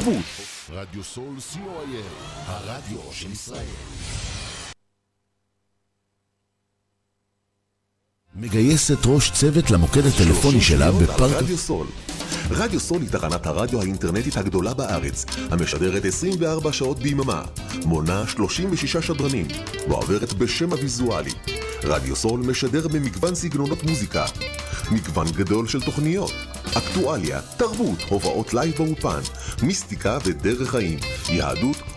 תרבות. רדיו סול co.il, הרדיו של ישראל. מגייסת ראש צוות למוקד הטלפוני שלה בפארק... רדיו סול. רדיו סול היא תחנת הרדיו האינטרנטית הגדולה בארץ, המשדרת 24 שעות ביממה, מונה 36 שדרנים, ועוברת בשם הוויזואלי. רדיו סול משדר במגוון סגנונות מוזיקה, מגוון גדול של תוכניות, אקטואליה, תרבות, הופעות לייב, אופנה, מיסטיקה ודרך חיים, יהדות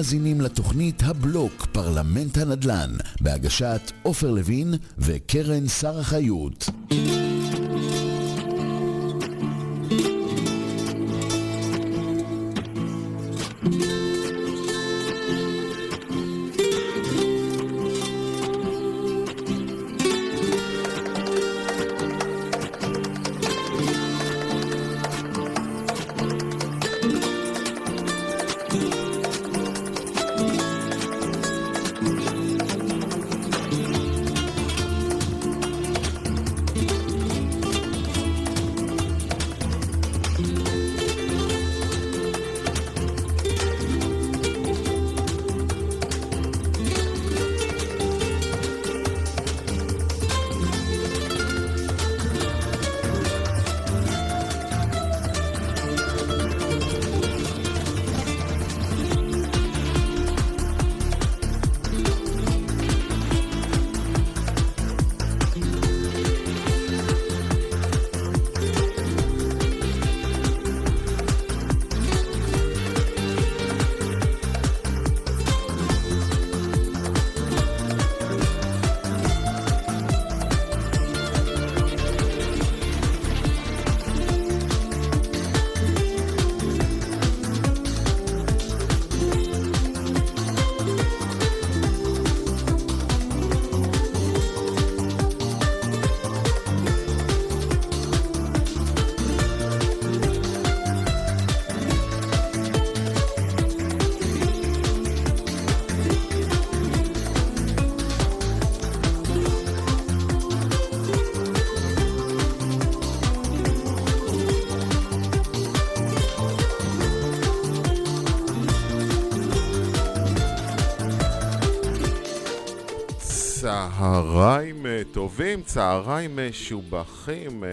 מאזינים לתוכנית הבלוק פרלמנט הנדל"ן בהגשת עופר לוין וקרן שר החיות. צהריים אה, טובים, צהריים משובחים, אה,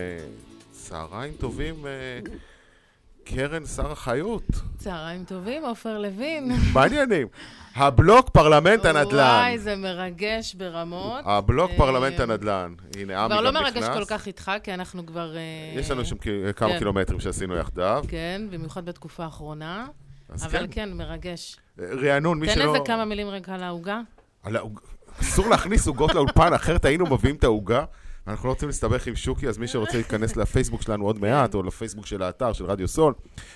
צהריים טובים, אה, קרן שר החיות. צהריים טובים, עופר לוין. מה העניינים? הבלוק פרלמנט הנדל"ן. וואי, זה מרגש ברמות. הבלוק אה, פרלמנט הנדל"ן. הנה, עמי כבר גם לא נכנס. מרגש כל כך איתך, כי אנחנו כבר... אה, יש לנו שם כמה כן. קילומטרים שעשינו יחדיו. כן, במיוחד בתקופה האחרונה. אבל כן. כן, מרגש. רענון, מי תן שלא... איזה כמה מילים רגע על העוגה. על העוג- אסור להכניס עוגות לאולפן, אחרת היינו מביאים את העוגה. אנחנו לא רוצים להסתבך עם שוקי, אז מי שרוצה להיכנס לפייסבוק שלנו עוד מעט, או לפייסבוק של האתר של רדיו סול,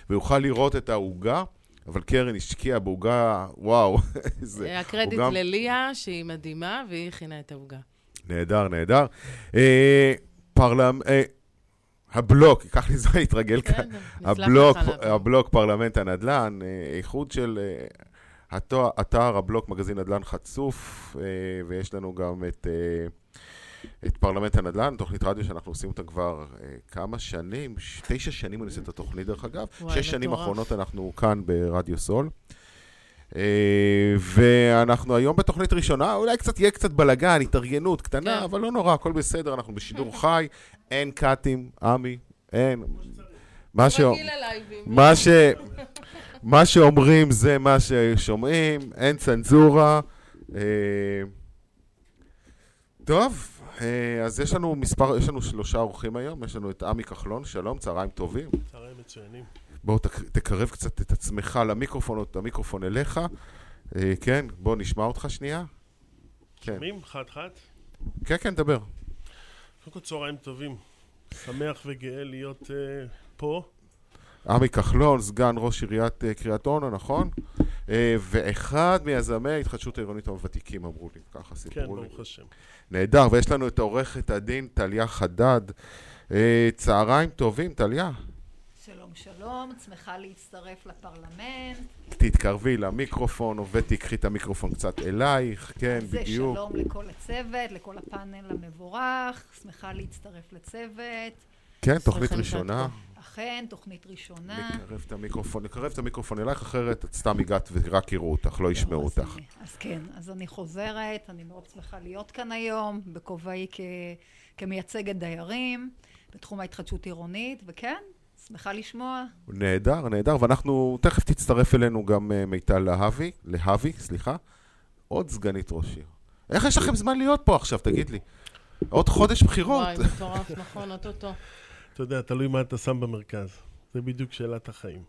ויוכל לראות את העוגה. אבל קרן השקיעה בעוגה, וואו, איזה... אה, הקרדיט עוגה לליה, שהיא מדהימה, והיא הכינה את העוגה. נהדר, נהדר. אה, פרלמ... אה, הבלוק, ייקח לי זמן להתרגל כאן. בסדר, נסלח הבלוק. הבלוק פרלמנט הנדל"ן, אה, איחוד של אה, אתר, הבלוק מגזין נדל"ן חצוף, אה, ויש לנו גם את, אה, את פרלמנט הנדל"ן, תוכנית רדיו שאנחנו עושים אותה כבר אה, כמה שנים, תשע שנים אני עושה את התוכנית דרך אגב, וואי, שש שנים. אחרונות אנחנו כאן ברדיו סול. ואנחנו היום בתוכנית ראשונה, אולי קצת יהיה קצת בלאגן, התארגנות קטנה, כן. אבל לא נורא, הכל בסדר, אנחנו בשידור חי, אין קאטים, עמי, אין. מה ש... מה, ש... מה שאומרים זה מה ששומעים, אין צנזורה. אה, טוב, אה, אז יש לנו מספר, יש לנו שלושה אורחים היום, יש לנו את עמי כחלון, שלום, צהריים טובים. צהריים מצוינים. בואו תק- תקרב קצת את עצמך למיקרופון, או את המיקרופון אליך. אה, כן, בוא נשמע אותך שנייה. כן, שומעים? חד חד. כן, כן, דבר. קודם כל צהריים טובים. שמח וגאה להיות uh, פה. עמי כחלון, סגן ראש עיריית אה, קריית אונו, נכון? אה, ואחד מיזמי ההתחדשות העירונית הוותיקים, אמרו לי, ככה כן, סיפרו לי. ברוך השם. נהדר, ויש לנו את עורכת הדין טליה חדד. אה, צהריים טובים, טליה. שלום שלום, שמחה להצטרף לפרלמנט. תתקרבי למיקרופון, ותיקחי את המיקרופון קצת אלייך, כן, זה בדיוק. שלום לכל הצוות, לכל הפאנל המבורך, שמחה להצטרף לצוות. כן, תוכנית ראשונה. אכן, תוכנית ראשונה. נקרב את המיקרופון, נקרב את המיקרופון אלייך, אחרת את סתם הגעת ורק יראו אותך, לא ישמעו אז אותך. אני- אז כן, אז אני חוזרת, אני מאוד שמחה להיות כאן היום, בכובעי כמייצגת דיירים בתחום ההתחדשות עירונית, וכן, שמחה לשמוע. נהדר, נהדר, ואנחנו, תכף תצטרף אלינו גם אה, מיטל להבי, להבי, סליחה, עוד סגנית ראש עיר. איך יש לכם זמן להיות פה עכשיו, תגיד לי? עוד חודש בחירות. וואי, מטורף, נכון, אוטוטו. אתה יודע, תלוי מה אתה שם במרכז. זה בדיוק שאלת החיים.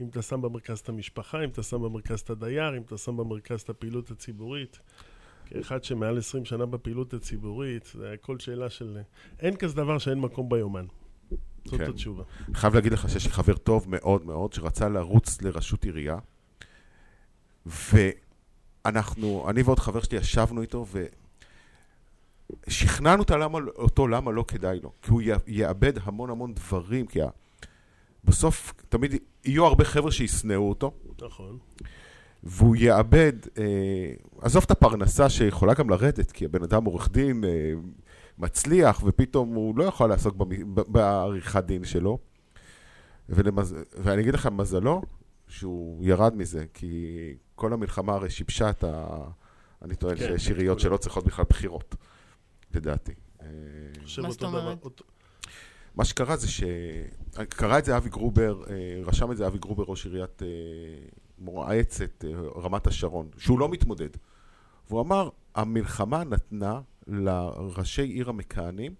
אם אתה שם במרכז את המשפחה, אם אתה שם במרכז את הדייר, אם אתה שם במרכז את הפעילות הציבורית. כאחד שמעל 20 שנה בפעילות הציבורית, זה הכל שאלה של... אין כזה דבר שאין מקום ביומן. זאת כן. התשובה. חייב להגיד לך שיש לי חבר טוב מאוד מאוד, שרצה לרוץ לראשות עירייה, ואנחנו, אני ועוד חבר שלי ישבנו איתו, ושכנענו אותו למה, אותו למה לא כדאי לו. כי הוא יאבד המון המון דברים, כי ה- בסוף תמיד יהיו הרבה חבר'ה שישנאו אותו, נכון. והוא יאבד, אה, עזוב את הפרנסה שיכולה גם לרדת, כי הבן אדם עורך דין אה, מצליח, ופתאום הוא לא יכול לעסוק בעריכת דין שלו. ולמז... ואני אגיד לך, מזלו, שהוא ירד מזה, כי כל המלחמה הרי שיבשה את ה... אני טוען כן, שיש עיריות. שלא צריכות בכלל בחירות, לדעתי. אה, מה זאת אומרת? מה שקרה זה ש... קרא את זה אבי גרובר, אה, רשם את זה אבי גרובר, ראש עיריית אה, מועצת רמת השרון, שהוא לא מתמודד. והוא אמר, המלחמה נתנה לראשי עיר המכהנים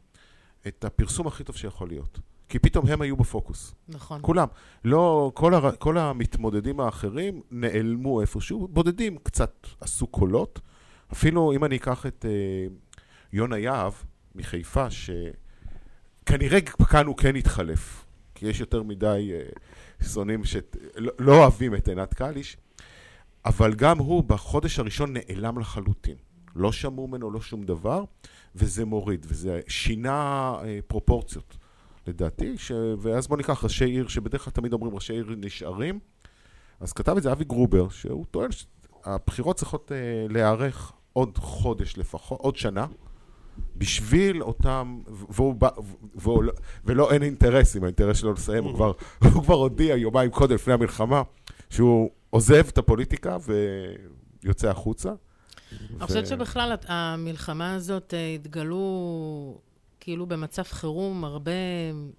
את הפרסום הכי טוב שיכול להיות. כי פתאום הם היו בפוקוס. נכון. כולם. לא, כל, הר... כל המתמודדים האחרים נעלמו איפשהו, בודדים קצת עשו קולות. אפילו אם אני אקח את אה, יונה יהב מחיפה, שכנראה כאן הוא כן יתחלף, כי יש יותר מדי אה, שונאים שלא לא אוהבים את עינת קליש, אבל גם הוא בחודש הראשון נעלם לחלוטין. לא שמעו ממנו לא שום דבר, וזה מוריד, וזה שינה אה, פרופורציות. לדעתי, ש... ואז בוא ניקח ראשי עיר, שבדרך כלל תמיד אומרים ראשי עיר נשארים, אז כתב את זה אבי גרובר, שהוא טוען שהבחירות צריכות אה, להיערך עוד חודש לפחות, עוד שנה, בשביל אותם, והוא בא, והוא, לא- ולא אין אינטרסים, האינטרס שלו לסיים, הוא כבר, הוא כבר הודיע יומיים קודם לפני המלחמה, שהוא עוזב את הפוליטיקה ויוצא החוצה. אני חושבת שבכלל המלחמה הזאת אה, התגלו כאילו במצב חירום הרבה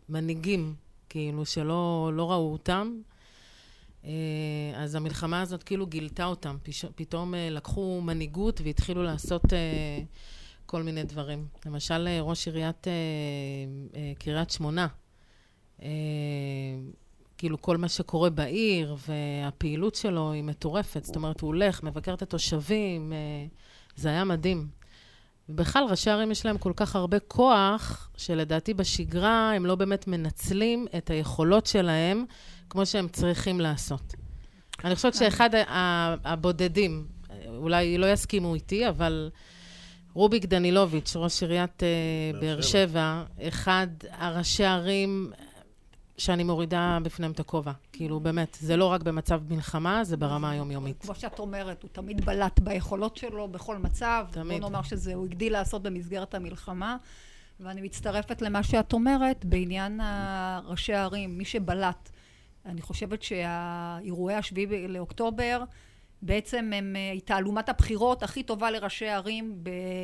מנהיגים, כאילו שלא לא ראו אותם. אה, אז המלחמה הזאת כאילו גילתה אותם. פתאום אה, לקחו מנהיגות והתחילו לעשות כל מיני דברים. למשל, אה, ראש עיריית אה, אה, קריית שמונה, אה, כאילו כל מה שקורה בעיר והפעילות שלו היא מטורפת. זאת אומרת, הוא הולך, מבקר את התושבים, אה, זה היה מדהים. ובכלל, ראשי ערים יש להם כל כך הרבה כוח, שלדעתי בשגרה הם לא באמת מנצלים את היכולות שלהם כמו שהם צריכים לעשות. אני חושבת שאחד הבודדים, אולי לא יסכימו איתי, אבל רוביק דנילוביץ', ראש עיריית אה, באר שבע. אחד הראשי ערים שאני מורידה בפניהם את הכובע. כאילו, באמת, זה לא רק במצב מלחמה, זה ברמה היומיומית. כמו שאת אומרת, הוא תמיד בלט ביכולות שלו, בכל מצב. תמיד. בוא נאמר שזה, הוא הגדיל לעשות במסגרת המלחמה. ואני מצטרפת למה שאת אומרת בעניין ראשי הערים, מי שבלט. אני חושבת שהאירועי השביעי לאוקטובר, בעצם הם אה, תעלומת הבחירות הכי טובה לראשי הערים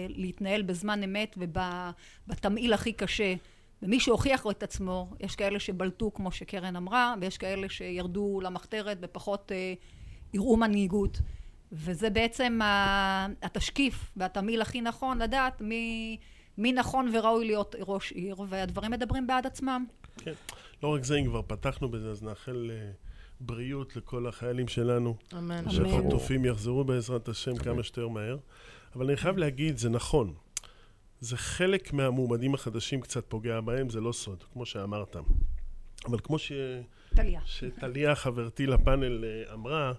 להתנהל בזמן אמת ובתמהיל הכי קשה. ומי שהוכיח את עצמו, יש כאלה שבלטו, כמו שקרן אמרה, ויש כאלה שירדו למחתרת ופחות אה, מנהיגות. וזה בעצם התשקיף והתמהיל הכי נכון לדעת מי, מי נכון וראוי להיות ראש עיר, והדברים מדברים בעד עצמם. כן. לא רק זה, אם כבר פתחנו בזה, אז נאחל אה, בריאות לכל החיילים שלנו. אמן. שהחטופים יחזרו בעזרת השם כמה שיותר מהר. אבל אני חייב להגיד, זה נכון. זה חלק מהמועמדים החדשים קצת פוגע בהם, זה לא סוד, כמו שאמרת. אבל כמו ש... טליה. שטליה חברתי לפאנל אה, אמרה,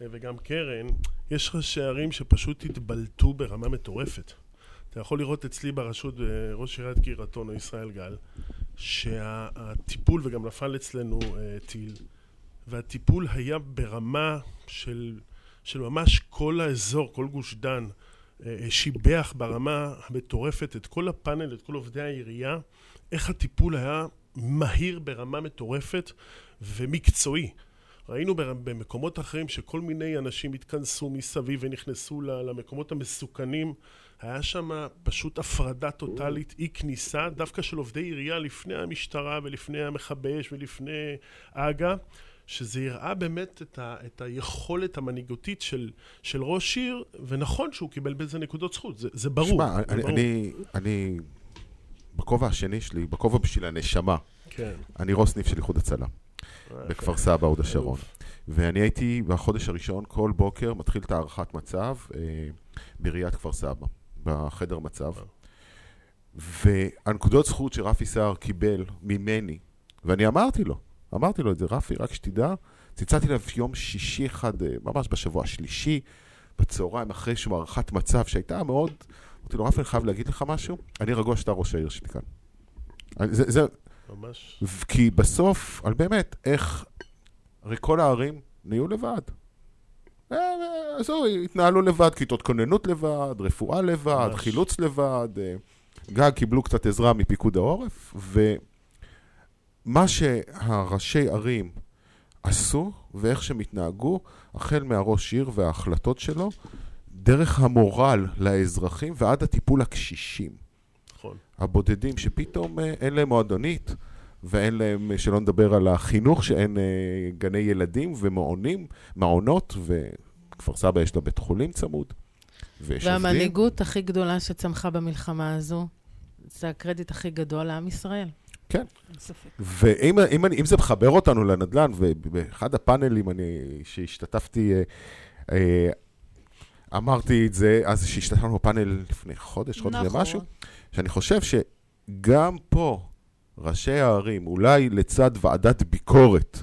אה, וגם קרן, יש ראשי ערים שפשוט התבלטו ברמה מטורפת. אתה יכול לראות אצלי ברשות, אה, ראש עיריית קריית אונו, ישראל גל, שהטיפול, וגם נפל אצלנו טיל, והטיפול היה ברמה של, של ממש כל האזור, כל גוש דן, אה, אה, שיבח ברמה המטורפת את כל הפאנל, את כל עובדי העירייה, איך הטיפול היה מהיר ברמה מטורפת ומקצועי. ראינו במקומות אחרים שכל מיני אנשים התכנסו מסביב ונכנסו למקומות המסוכנים. היה שם פשוט הפרדה טוטאלית, אי כניסה, דווקא של עובדי עירייה לפני המשטרה ולפני המכבי אש ולפני הג"א, שזה הראה באמת את, ה, את היכולת המנהיגותית של, של ראש עיר, ונכון שהוא קיבל בזה נקודות זכות, זה, זה ברור. שמע, אני, ברור. אני, אני, בכובע השני שלי, בכובע בשביל הנשמה, כן. אני ראש סניף של איחוד הצלה, בכפר סבא, הוד השרון. ואני הייתי בחודש הראשון, כל בוקר, מתחיל את הערכת מצב אה, בעיריית כפר סבא, בחדר מצב. והנקודות זכות שרפי סער קיבל ממני, ואני אמרתי לו, אמרתי לו את זה, רפי, רק שתדע, צלצלתי אליו יום שישי אחד, אה, ממש בשבוע השלישי, בצהריים, אחרי שהוא הערכת מצב שהייתה מאוד... אמרתי לו, רפי, אני חייב להגיד לך משהו, אני רגוע שאתה ראש העיר שלי כאן. זה, זה, ממש. כי בסוף, על באמת, איך... הרי כל הערים נהיו לבד. אה, אה, עזוב, התנהלו לבד, כיתות כוננות לבד, רפואה לבד, ממש. חילוץ לבד, גג קיבלו קצת עזרה מפיקוד העורף, ומה שהראשי ערים עשו, ואיך שהם התנהגו, החל מהראש עיר וההחלטות שלו, דרך המורל לאזרחים ועד הטיפול לקשישים. נכון. הבודדים שפתאום אה, אין להם מועדונית, ואין להם, אה, שלא נדבר על החינוך, שאין אה, גני ילדים ומעונים, מעונות, וכפר סבא יש לה בית חולים צמוד, ויש עובדים. והמנהיגות הכי גדולה שצמחה במלחמה הזו, זה הקרדיט הכי גדול לעם ישראל. כן. אין ספק. ואם אם, אני- אם זה מחבר אותנו לנדל"ן, ובאחד הפאנלים אני, שהשתתפתי, אה, אה, אמרתי את זה, אז שהשתתפנו בפאנל לפני חודש, חודש נכון. ומשהו, שאני חושב שגם פה ראשי הערים, אולי לצד ועדת ביקורת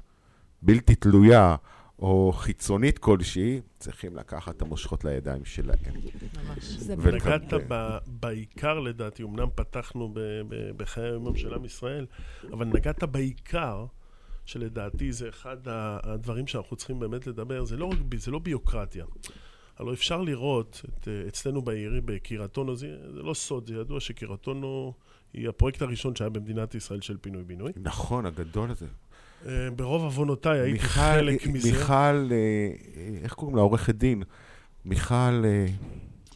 בלתי תלויה או חיצונית כלשהי, צריכים לקחת את המושכות לידיים שלהם. ממש. נגעת ב- בעיקר לדעתי, אמנם פתחנו בחיי היום של עם ישראל, אבל נגעת בעיקר, שלדעתי זה אחד הדברים שאנחנו צריכים באמת לדבר, זה לא זה לא ביוקרטיה. הלוא אפשר לראות את, אה, אצלנו בעיר, בקריית אונו, זה, זה לא סוד, זה ידוע שקריית אונו היא הפרויקט הראשון שהיה במדינת ישראל של פינוי-בינוי. נכון, הגדול הזה. אה, ברוב עוונותיי הייתי מיכל, חלק מזה. מיכל, אה, איך קוראים לה? עורכת דין. מיכל, אה,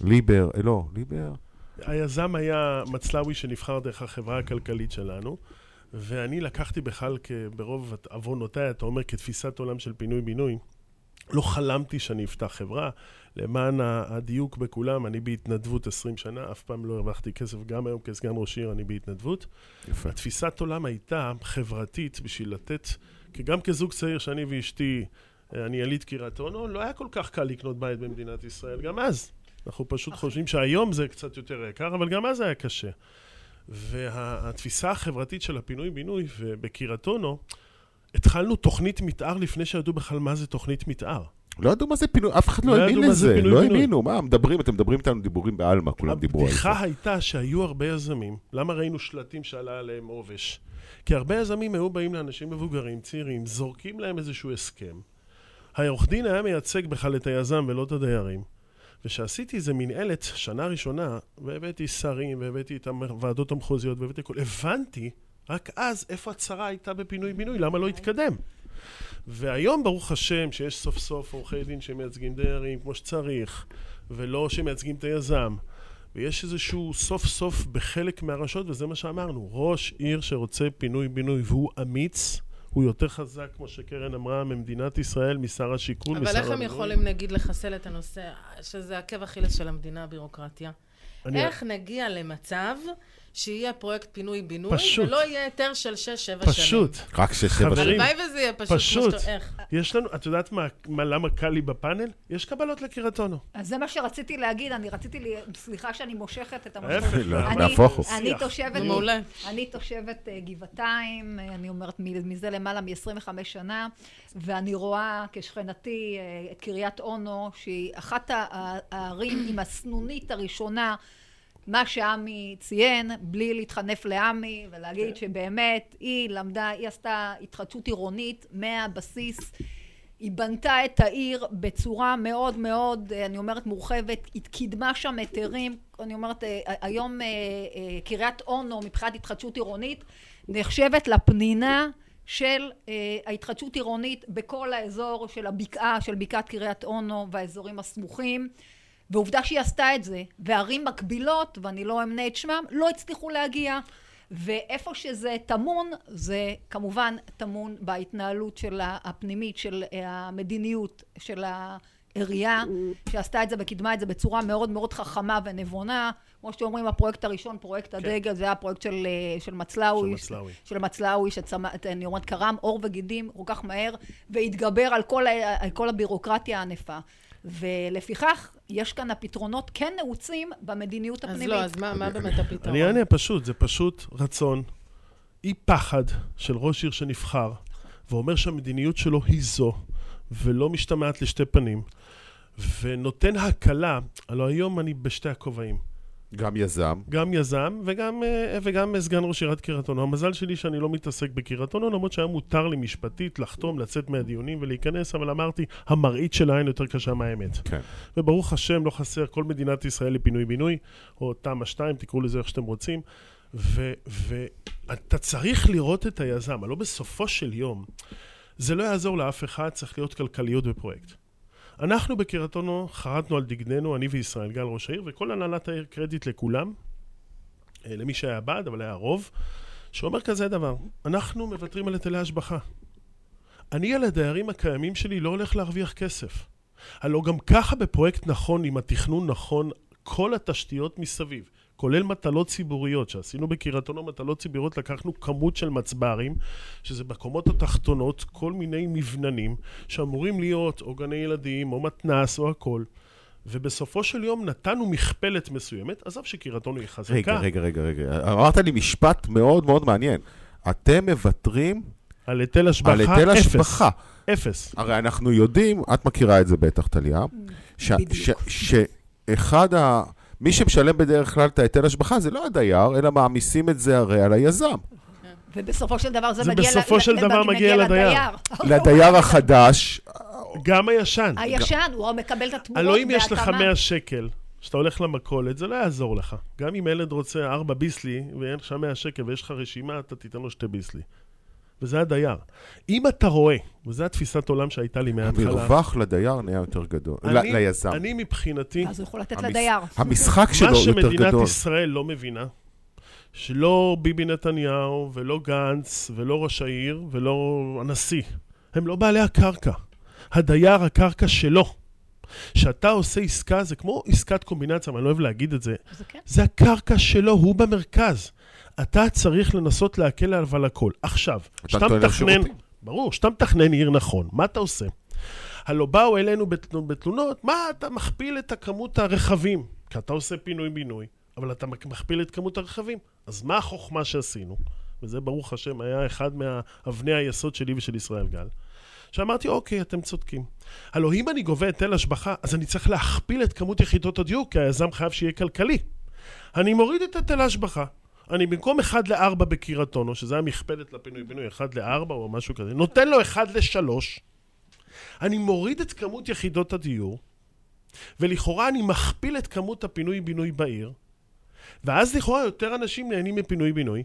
ליבר, אה, לא, ליבר. היזם היה מצלאוי שנבחר דרך החברה הכלכלית שלנו, ואני לקחתי בכלל, ברוב עוונותיי, אתה אומר, כתפיסת עולם של פינוי-בינוי, לא חלמתי שאני אפתח חברה. למען הדיוק בכולם, אני בהתנדבות 20 שנה, אף פעם לא הרווחתי כסף, גם היום כסגן ראש עיר אני בהתנדבות. יפה. התפיסת עולם הייתה חברתית בשביל לתת, כי גם כזוג צעיר שאני ואשתי, אה, אני יליד קריית אונו, לא היה כל כך קל לקנות בית במדינת ישראל, גם אז. אנחנו פשוט חושבים שהיום זה קצת יותר יקר, אבל גם אז היה קשה. והתפיסה החברתית של הפינוי-בינוי, ובקריית אונו, התחלנו תוכנית מתאר לפני שידעו בכלל מה זה תוכנית מתאר. לא ידעו מה זה פינוי, אף אחד לא לא האמין לזה, לא. האמינו, מה, מדברים, אתם מדברים איתנו דיבורים בעלמא, כולם דיברו על זה. הבדיחה הייתה שהיו הרבה יזמים. למה ראינו שלטים שעלה עליהם עובש? כי הרבה יזמים היו באים לאנשים מבוגרים, צעירים, זורקים להם איזשהו הסכם. העורך דין היה מייצג בכלל את היזם ולא את הדיירים. וכשעשיתי איזה מנהלת שנה ראשונה, והבאתי שרים, והבאתי את הוועדות המחוזיות, והבאתי הכל, הבנתי רק אז איפה הצרה הייתה בפינוי-בינוי, למה לא התקדם. והיום, ברוך השם, שיש סוף סוף עורכי דין שמייצגים דיירים כמו שצריך, ולא שמייצגים את היזם. ויש איזשהו סוף סוף בחלק מהרשויות, וזה מה שאמרנו, ראש עיר שרוצה פינוי-בינוי והוא אמיץ, הוא יותר חזק, כמו שקרן אמרה, ממדינת ישראל, משר השיכון, משר אבל איך הם הבינוי. יכולים, נגיד, לחסל את הנושא, שזה עקב אכילס של המדינה, הבירוקרטיה? אני- איך נגיע למצב שיהיה פרויקט פינוי-בינוי, פשוט. ולא יהיה היתר של 6-7 שנים? פשוט. רק שש, שבע חברים, שנים. הלוואי וזה יהיה פשוט. פשוט. שאתה- איך? יש לנו, את יודעת מה, מה, למה קל לי בפאנל? יש קבלות לקריית אונו. אז זה מה שרציתי להגיד, אני רציתי, לי, סליחה שאני מושכת את המשמעות. לא, אני- נהפוך הוא. אני. תושבת. אני תושבת אה, גבעתיים, אה, אני אומרת מזה למעלה מ-25 שנה, ואני רואה כשכנתי אה, את קריית אונו, שהיא אחת הערים עם הסנונית הראשונה. מה שעמי ציין, בלי להתחנף לעמי ולהגיד שבאמת היא למדה, היא עשתה התחדשות עירונית מהבסיס. היא בנתה את העיר בצורה מאוד מאוד, אה, אני אומרת, מורחבת, היא קידמה שם היתרים, אני אומרת, אה, היום אה, אה, קריית אונו מבחינת התחדשות עירונית נחשבת לפנינה של אה, ההתחדשות עירונית בכל האזור של הבקעה, של בקעת קריית אונו והאזורים הסמוכים. ועובדה שהיא עשתה את זה, וערים מקבילות, ואני לא אמנה את שמם, לא הצליחו להגיע. ואיפה שזה טמון, זה כמובן טמון בהתנהלות של הפנימית, של המדיניות, של העירייה, שעשתה את זה וקידמה את זה בצורה מאוד מאוד חכמה ונבונה. כמו שאומרים, הפרויקט הראשון, פרויקט הדגל, זה היה הפרויקט של, אה, של מצלאוי. של מצלאוי. של מצלאוי, שאני אומרת, קרם עור וגידים כל כך מהר, והתגבר על כל, על כל הבירוקרטיה הענפה. ולפיכך, יש כאן הפתרונות כן נעוצים במדיניות אז הפנימית. לא, אז מה מה באמת הפתרון? אני אענה פשוט, זה פשוט רצון, אי פחד של ראש עיר שנבחר, ואומר שהמדיניות שלו היא זו, ולא משתמעת לשתי פנים, ונותן הקלה, הלוא היום אני בשתי הכובעים. גם יזם. גם יזם וגם, אה, וגם סגן ראש עיריית קריית אונו. המזל שלי שאני לא מתעסק בקריית אונו, למרות שהיה מותר לי משפטית לחתום, לצאת מהדיונים ולהיכנס, אבל אמרתי, המראית של העין יותר קשה מהאמת. כן. וברוך השם, לא חסר כל מדינת ישראל לפינוי-בינוי, או תמ"א 2, תקראו לזה איך שאתם רוצים. ואתה צריך לראות את היזם, הלוא בסופו של יום, זה לא יעזור לאף אחד, צריך להיות כלכליות בפרויקט. אנחנו בקריית אונו חרטנו על דגננו, אני וישראל גל ראש העיר, וכל הנהלת העיר קרדיט לכולם, אה, למי שהיה בעד, אבל היה רוב, שאומר כזה דבר, אנחנו מוותרים על היטלי השבחה. אני על הדיירים הקיימים שלי לא הולך להרוויח כסף. הלוא גם ככה בפרויקט נכון, עם התכנון נכון, כל התשתיות מסביב, כולל מטלות ציבוריות, שעשינו בקריית אונו מטלות ציבוריות, לקחנו כמות של מצברים, שזה בקומות התחתונות, כל מיני מבננים, שאמורים להיות או גני ילדים, או מתנ"ס, או הכל. ובסופו של יום נתנו מכפלת מסוימת, עזוב שקריית אונו היא חזקה. רגע, רגע, רגע, רגע. אמרת לי משפט מאוד מאוד מעניין. אתם מוותרים על היטל השבחה, על היטל. השבחה. אפס. הרי אנחנו יודעים, את מכירה את זה בטח, טליה, ש- בדיוק. ש- שאחד ה... מי שמשלם בדרך כלל את ההיטל השבחה זה לא הדייר, אלא מעמיסים את זה הרי על היזם. ובסופו של דבר זה, זה מגיע, בסופו של דבר מגיע לדייר. לדייר החדש, גם הישן. הישן, הוא מקבל את התמורות הלוא אם יש לך בהתאמה. 100 שקל, שאתה הולך למכולת, זה לא יעזור לך. גם אם ילד רוצה 4 ביסלי, ואין לך 100 שקל ויש לך רשימה, אתה תיתן לו שתי ביסלי. וזה הדייר. אם אתה רואה, וזו התפיסת עולם שהייתה לי מההתחלה, המרווח לדייר נהיה יותר גדול, ל- אני- ליזם. אני מבחינתי, אז הוא יכול לתת המס- לדייר. המשחק שלו מה יותר שמדינת גדול. ישראל לא מבינה, שלא ביבי נתניהו, ולא גנץ, ולא ראש העיר, ולא הנשיא, הם לא בעלי הקרקע. הדייר, הקרקע שלו. כשאתה עושה עסקה, זה כמו עסקת קומבינציה, אבל אני לא אוהב להגיד את זה. זה כן. זה הקרקע שלו, הוא במרכז. אתה צריך לנסות להקל עליו על הכל. עכשיו, כשאתה מתכנן. ברור, כשאתה מתכנן עיר נכון, מה אתה עושה? הלוא באו אלינו בתלונות, בתלונות, מה אתה מכפיל את הכמות הרכבים? כי אתה עושה פינוי-בינוי, אבל אתה מכפיל את כמות הרכבים. אז מה החוכמה שעשינו? וזה ברוך השם היה אחד מאבני היסוד שלי ושל ישראל גל. שאמרתי, אוקיי, אתם צודקים. הלוא אם אני גובה היטל השבחה, אז אני צריך להכפיל את כמות יחידות הדיור, כי היזם חייב שיהיה כלכלי. אני מוריד את היטל ההשבחה. אני במקום 1 ל-4 בקירתונו, שזה המכפלת לפינוי-בינוי, 1 ל-4 או משהו כזה, נותן לו 1 ל-3, אני מוריד את כמות יחידות הדיור, ולכאורה אני מכפיל את כמות הפינוי-בינוי בעיר, ואז לכאורה יותר אנשים נהנים מפינוי-בינוי,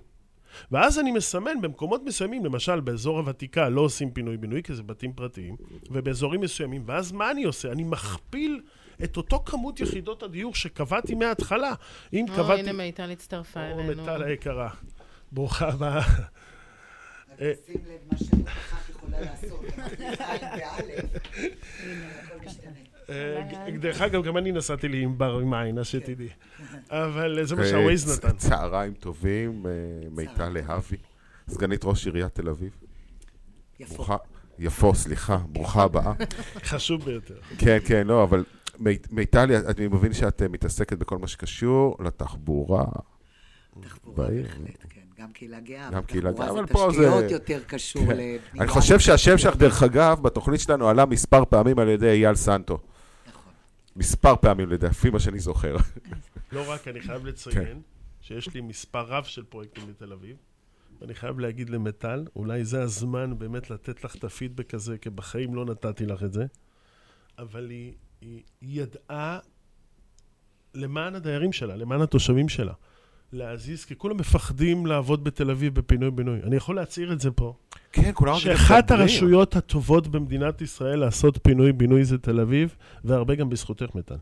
ואז אני מסמן במקומות מסוימים, למשל באזור הוותיקה לא עושים פינוי-בינוי, כי זה בתים פרטיים, ובאזורים מסוימים, ואז מה אני עושה? אני מכפיל את אותו כמות יחידות הדיור שקבעתי מההתחלה. אם או, קבעתי... הנה מיטל הצטרפה או, אלינו. מיטל היקרה. ברוכה הבאה. שים לב מה יכולה לעשות. אה, דרך אגב, גם אני נסעתי לי עם בר עם עין, אז שתדעי. אבל זה מה אה, שהווייז נתן. צהריים טובים, אה, מיטל להבי, סגנית ראש עיריית תל אביב. יפו. יפו, סליחה, ברוכה הבאה. חשוב ביותר. כן, כן, לא, אבל מי- מיטל, אני מבין שאת אה, מתעסקת בכל מה שקשור לתחבורה. תחבורה. בהחלט, כן. גם קהילה גאה. גם קהילה גאה, אבל פה זה- תשתיות יותר קשור כן. לבנייה. אני חושב שהשם שלך, דרך אגב, בתוכנית שלנו עלה מספר פעמים על ידי אייל סנטו. נכון. מספר פעמים לפי מה שאני זוכר. לא רק, אני חייב כן. לציין שיש לי מספר רב של פרויקטים בתל אביב, ואני חייב להגיד למיטל, אולי זה הזמן באמת לתת לך את הפידבק הזה, כי בחיים לא נתתי לך את זה, אבל היא, היא, ידעה למען הדיירים שלה, למען התושבים שלה, להזיז, כי כולם מפחדים לעבוד בתל אביב בפינוי-בינוי. אני יכול להצהיר את זה פה. כן, כולם שאחת. הרשויות הטובות במדינת ישראל לעשות פינוי-בינוי זה תל אביב, והרבה גם בזכותך, מיטל.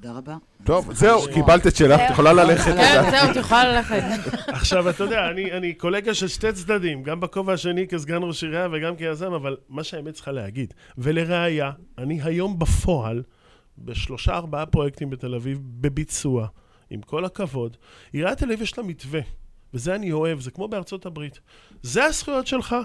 תודה רבה. טוב, זהו, קיבלת את שלך, את יכולה ללכת. כן, זהו, את יכולה ללכת. עכשיו, אתה יודע, אני, אני קולגה של שתי צדדים, גם בכובע השני כסגן ראש עירייה וגם כיזם, אבל מה שהאמת צריכה להגיד, ולראיה, אני היום בפועל, בשלושה ארבעה פרויקטים בתל אביב, בביצוע, עם כל הכבוד, עיריית תל אביב יש לה מתווה, וזה אני אוהב, זה כמו בארצות הברית. זה הזכויות שלך,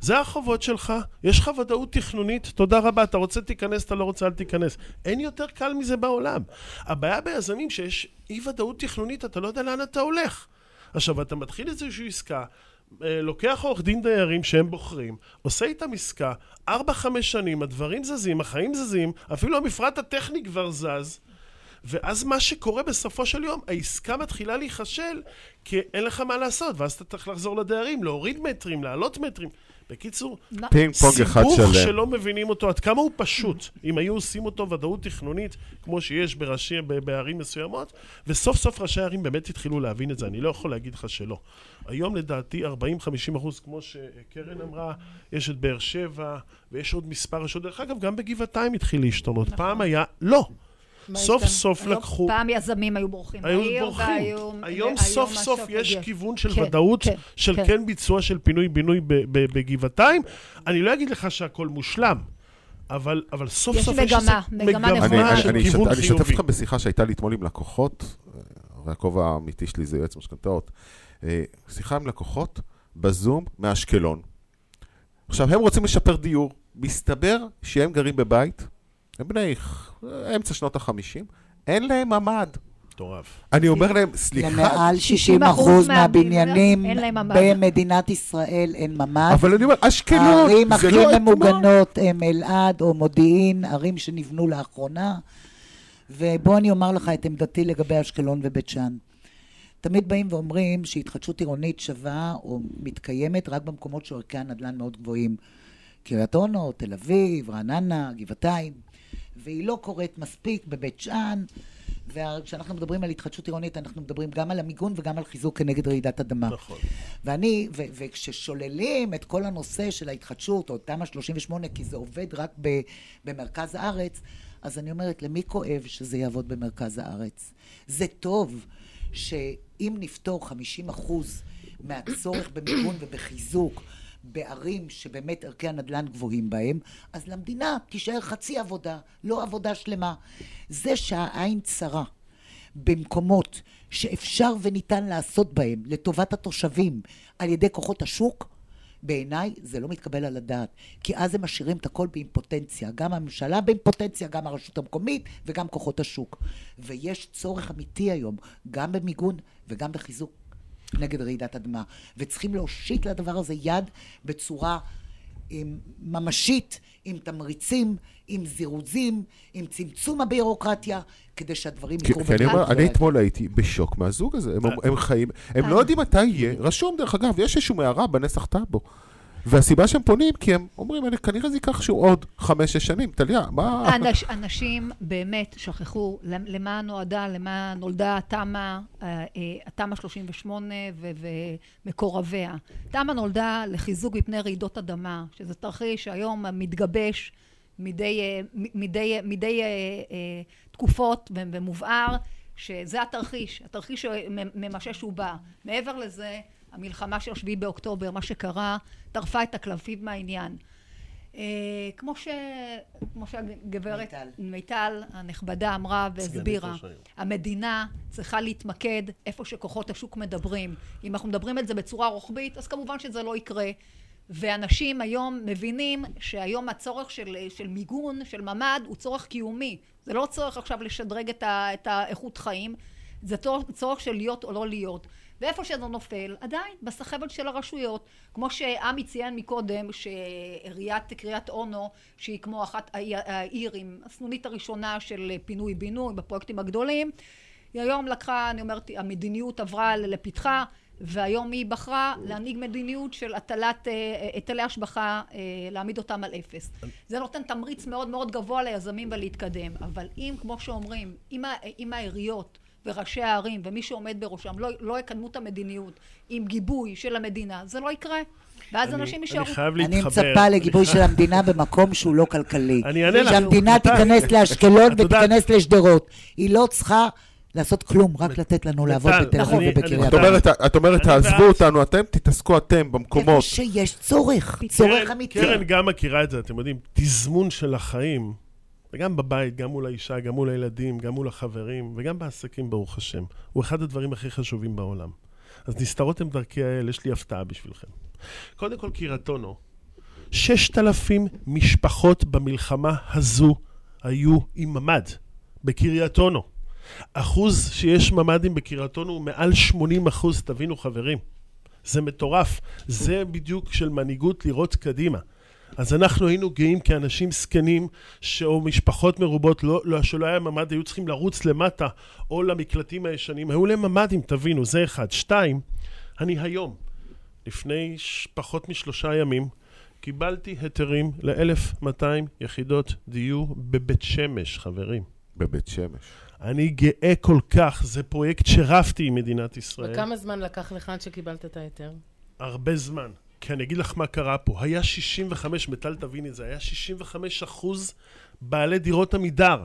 זה החובות שלך, יש לך ודאות תכנונית, תודה רבה, אתה רוצה תיכנס, אתה לא רוצה אל תיכנס. אין יותר קל מזה בעולם. הבעיה ביזמים שיש אי ודאות תכנונית, אתה לא יודע לאן אתה הולך. עכשיו, אתה מתחיל איזושהי עסקה, אה, לוקח עורך דין דיירים שהם בוחרים, עושה איתם עסקה, 4-5 שנים, הדברים זזים, החיים זזים, אפילו המפרט הטכני כבר זז, ואז מה שקורה בסופו של יום, העסקה מתחילה להיכשל, כי אין לך מה לעשות, ואז אתה צריך לחזור לדיירים, להוריד מטרים, להעלות מטרים. בקיצור, פינג פונג אחד סיבוך שלם. שלא מבינים אותו, עד כמה הוא פשוט, אם היו עושים אותו ודאות תכנונית, כמו שיש בראשי, בערים מסוימות, וסוף סוף ראשי הערים באמת התחילו להבין את זה, אני לא יכול להגיד לך שלא. היום לדעתי 40-50 אחוז, כמו שקרן אמרה, יש את באר שבע, ויש עוד מספר רשויות, דרך אגב, גם בגבעתיים התחיל להשתנות. פעם היה, לא. מה סוף השתנה? סוף היום לקחו... פעם יזמים היו בורחים היו בורחים. והיום- היום והיום סוף סוף יש הגיע. כיוון של כן, ודאות כן, של כן. כן ביצוע של פינוי-בינוי בגבעתיים. אני לא אגיד לך שהכל מושלם, אבל אבל סוף יש סוף יש איזה מגמה, מגמה נכונה. אני, של אני, כיוון אשת- אני אשתף חיובי. אותך בשיחה שהייתה לי אתמול עם לקוחות, הרי הכובע האמיתי שלי זה יועץ משכנתאות. אה, שיחה עם לקוחות בזום מאשקלון. עכשיו, הם רוצים לשפר דיור. מסתבר שהם גרים בבית, הם בני אמצע שנות החמישים, אין להם ממ"ד. מטורף. אני אומר להם, סליחה, למעל 60 60% אחוז מהבניינים מהבניינים אין להם ממ"ד. במדינת ישראל אין ממ"ד. אבל אני אומר, אשקלון, הערים זה הכי לא אתמול. ממוגנות הם אלעד או מודיעין, ערים שנבנו לאחרונה. ובוא אני אומר לך את עמדתי לגבי אשקלון ובית שאן. תמיד באים ואומרים שהתחדשות עירונית שווה או מתקיימת רק במקומות שערכי הנדל"ן מאוד גבוהים. קריית אונו, תל אביב, רעננה, גבעתיים. והיא לא קורית מספיק בבית שאן וכשאנחנו מדברים על התחדשות עירונית, אנחנו מדברים גם על המיגון וגם על חיזוק כנגד רעידת אדמה. נכון. ואני, ו- וכששוללים את כל הנושא של ההתחדשות, או תמ"א 38, כי זה עובד רק ב- במרכז הארץ, אז אני אומרת, למי כואב שזה יעבוד במרכז הארץ? זה טוב שאם נפתור 50 אחוז מהצורך במיגון ובחיזוק בערים שבאמת ערכי הנדל"ן גבוהים בהם, אז למדינה תישאר חצי עבודה, לא עבודה שלמה. זה שהעין צרה במקומות שאפשר וניתן לעשות בהם לטובת התושבים על ידי כוחות השוק, בעיניי זה לא מתקבל על הדעת, כי אז הם משאירים את הכל באימפוטנציה, גם הממשלה באימפוטנציה, גם הרשות המקומית וגם כוחות השוק. ויש צורך אמיתי היום, גם במיגון וגם בחיזוק נגד רעידת אדמה, וצריכים להושיט לדבר הזה יד בצורה עם, ממשית, עם תמריצים, עם זירוזים, עם צמצום הבירוקרטיה, כדי שהדברים יקרו. כי אני אומר, אני. אתמול הייתי בשוק מהזוג הזה. הם- הם חיים, הם לא יודעים מתי יהיה. רשום, דרך אגב, יש איזושהי מערה בנסח טאבו. והסיבה שהם פונים, כי הם אומרים, "אני- כנראה זה ייקח שהוא עוד חמש-שש שנים. טליה, מה... אנש, אנשים באמת שכחו למ- למה נועדה, למה נולדה התמ"א, התמ"א 38 ו- ומקורביה. תמ"א נולדה לחיזוק מפני רעידות אדמה, שזה תרחיש שהיום מתגבש מדי, אה, מ- מדי, מדי אה, אה, תקופות ומובהר שזה התרחיש, התרחיש שממשש ובא. מעבר לזה, המלחמה של 7 באוקטובר, מה שקרה, טרפה את הקלפים מהעניין. אה, כמו, ש... כמו שהגברת מיטל. מיטל הנכבדה אמרה והסבירה. המדינה צריכה להתמקד איפה שכוחות השוק מדברים. אם אנחנו מדברים את זה בצורה רוחבית, אז כמובן שזה לא יקרה. ואנשים היום מבינים שהיום הצורך של, של מיגון, של ממ"ד, הוא צורך קיומי. זה לא צורך עכשיו לשדרג את, ה, את האיכות חיים, זה צורך, צורך של להיות או לא להיות. ואיפה שזה נופל, עדיין בסחבת של הרשויות. כמו שעמי ציין מקודם, שעיריית קריית אונו, שהיא כמו אחת העיר, עם הסנונית הראשונה של פינוי-בינוי בפרויקטים הגדולים, היא היום לקחה, אני אומרת, המדיניות עברה לפתחה, והיום היא בחרה להנהיג מדיניות של הטלת אה, היטלי השבחה, אה, להעמיד אותם על אפס. זה נותן תמריץ מאוד מאוד גבוה ליזמים ולהתקדם. אבל אם, כמו שאומרים, אם העיריות וראשי הערים ומי שעומד בראשם לא, לא יקדמו את המדיניות עם גיבוי של המדינה, זה לא יקרה. ואז אני- אנשים אני יישארו... חייב אני להתחבר. מצפה לגיבוי של המדינה במקום שהוא לא כלכלי. אני אענה לך. שהמדינה מתי? תיכנס לאשקלון ותיכנס לשדרות. היא לא צריכה לעשות כלום, רק לתת לנו לעבוד בתל אביב אני- ובקריית אני- את אומרת, אני תעזבו. אותנו, אתם תתעסקו אתם במקומות. איפה שיש צורך, צורך אמיתי. קרן גם מכירה את זה, אתם יודעים, תזמון של החיים, וגם בבית, גם מול האישה, גם מול הילדים, גם מול החברים, וגם בעסקים, ברוך השם, הוא אחד הדברים הכי חשובים בעולם. אז נסתרות הם דרכי האל, יש לי הפתעה בשבילכם. קודם כל, קריית אונו, ששת אלפים משפחות במלחמה הזו היו עם ממ"ד, בקריית אונו. אחוז שיש ממ"דים בקריית אונו הוא מעל 80 אחוז, תבינו חברים. זה מטורף. זה בדיוק של מנהיגות לראות קדימה. אז אנחנו היינו גאים כאנשים זקנים, או משפחות מרובות, לא, לא, שלא היה ממ"ד, היו צריכים לרוץ למטה, או למקלטים הישנים. היו להם ממ"דים, תבינו, זה אחד. שתיים, אני היום, לפני פחות משלושה ימים, קיבלתי היתרים ל-1,200 יחידות דיור בבית שמש, חברים. בבית שמש. אני גאה כל כך, זה פרויקט שרבתי עם מדינת ישראל. וכמה זמן לקח לך עד שקיבלת את ההיתר? הרבה זמן. כי אני אגיד לך מה קרה פה. היה 65, מטל תבין את זה, היה 65 אחוז בעלי דירות עמידר.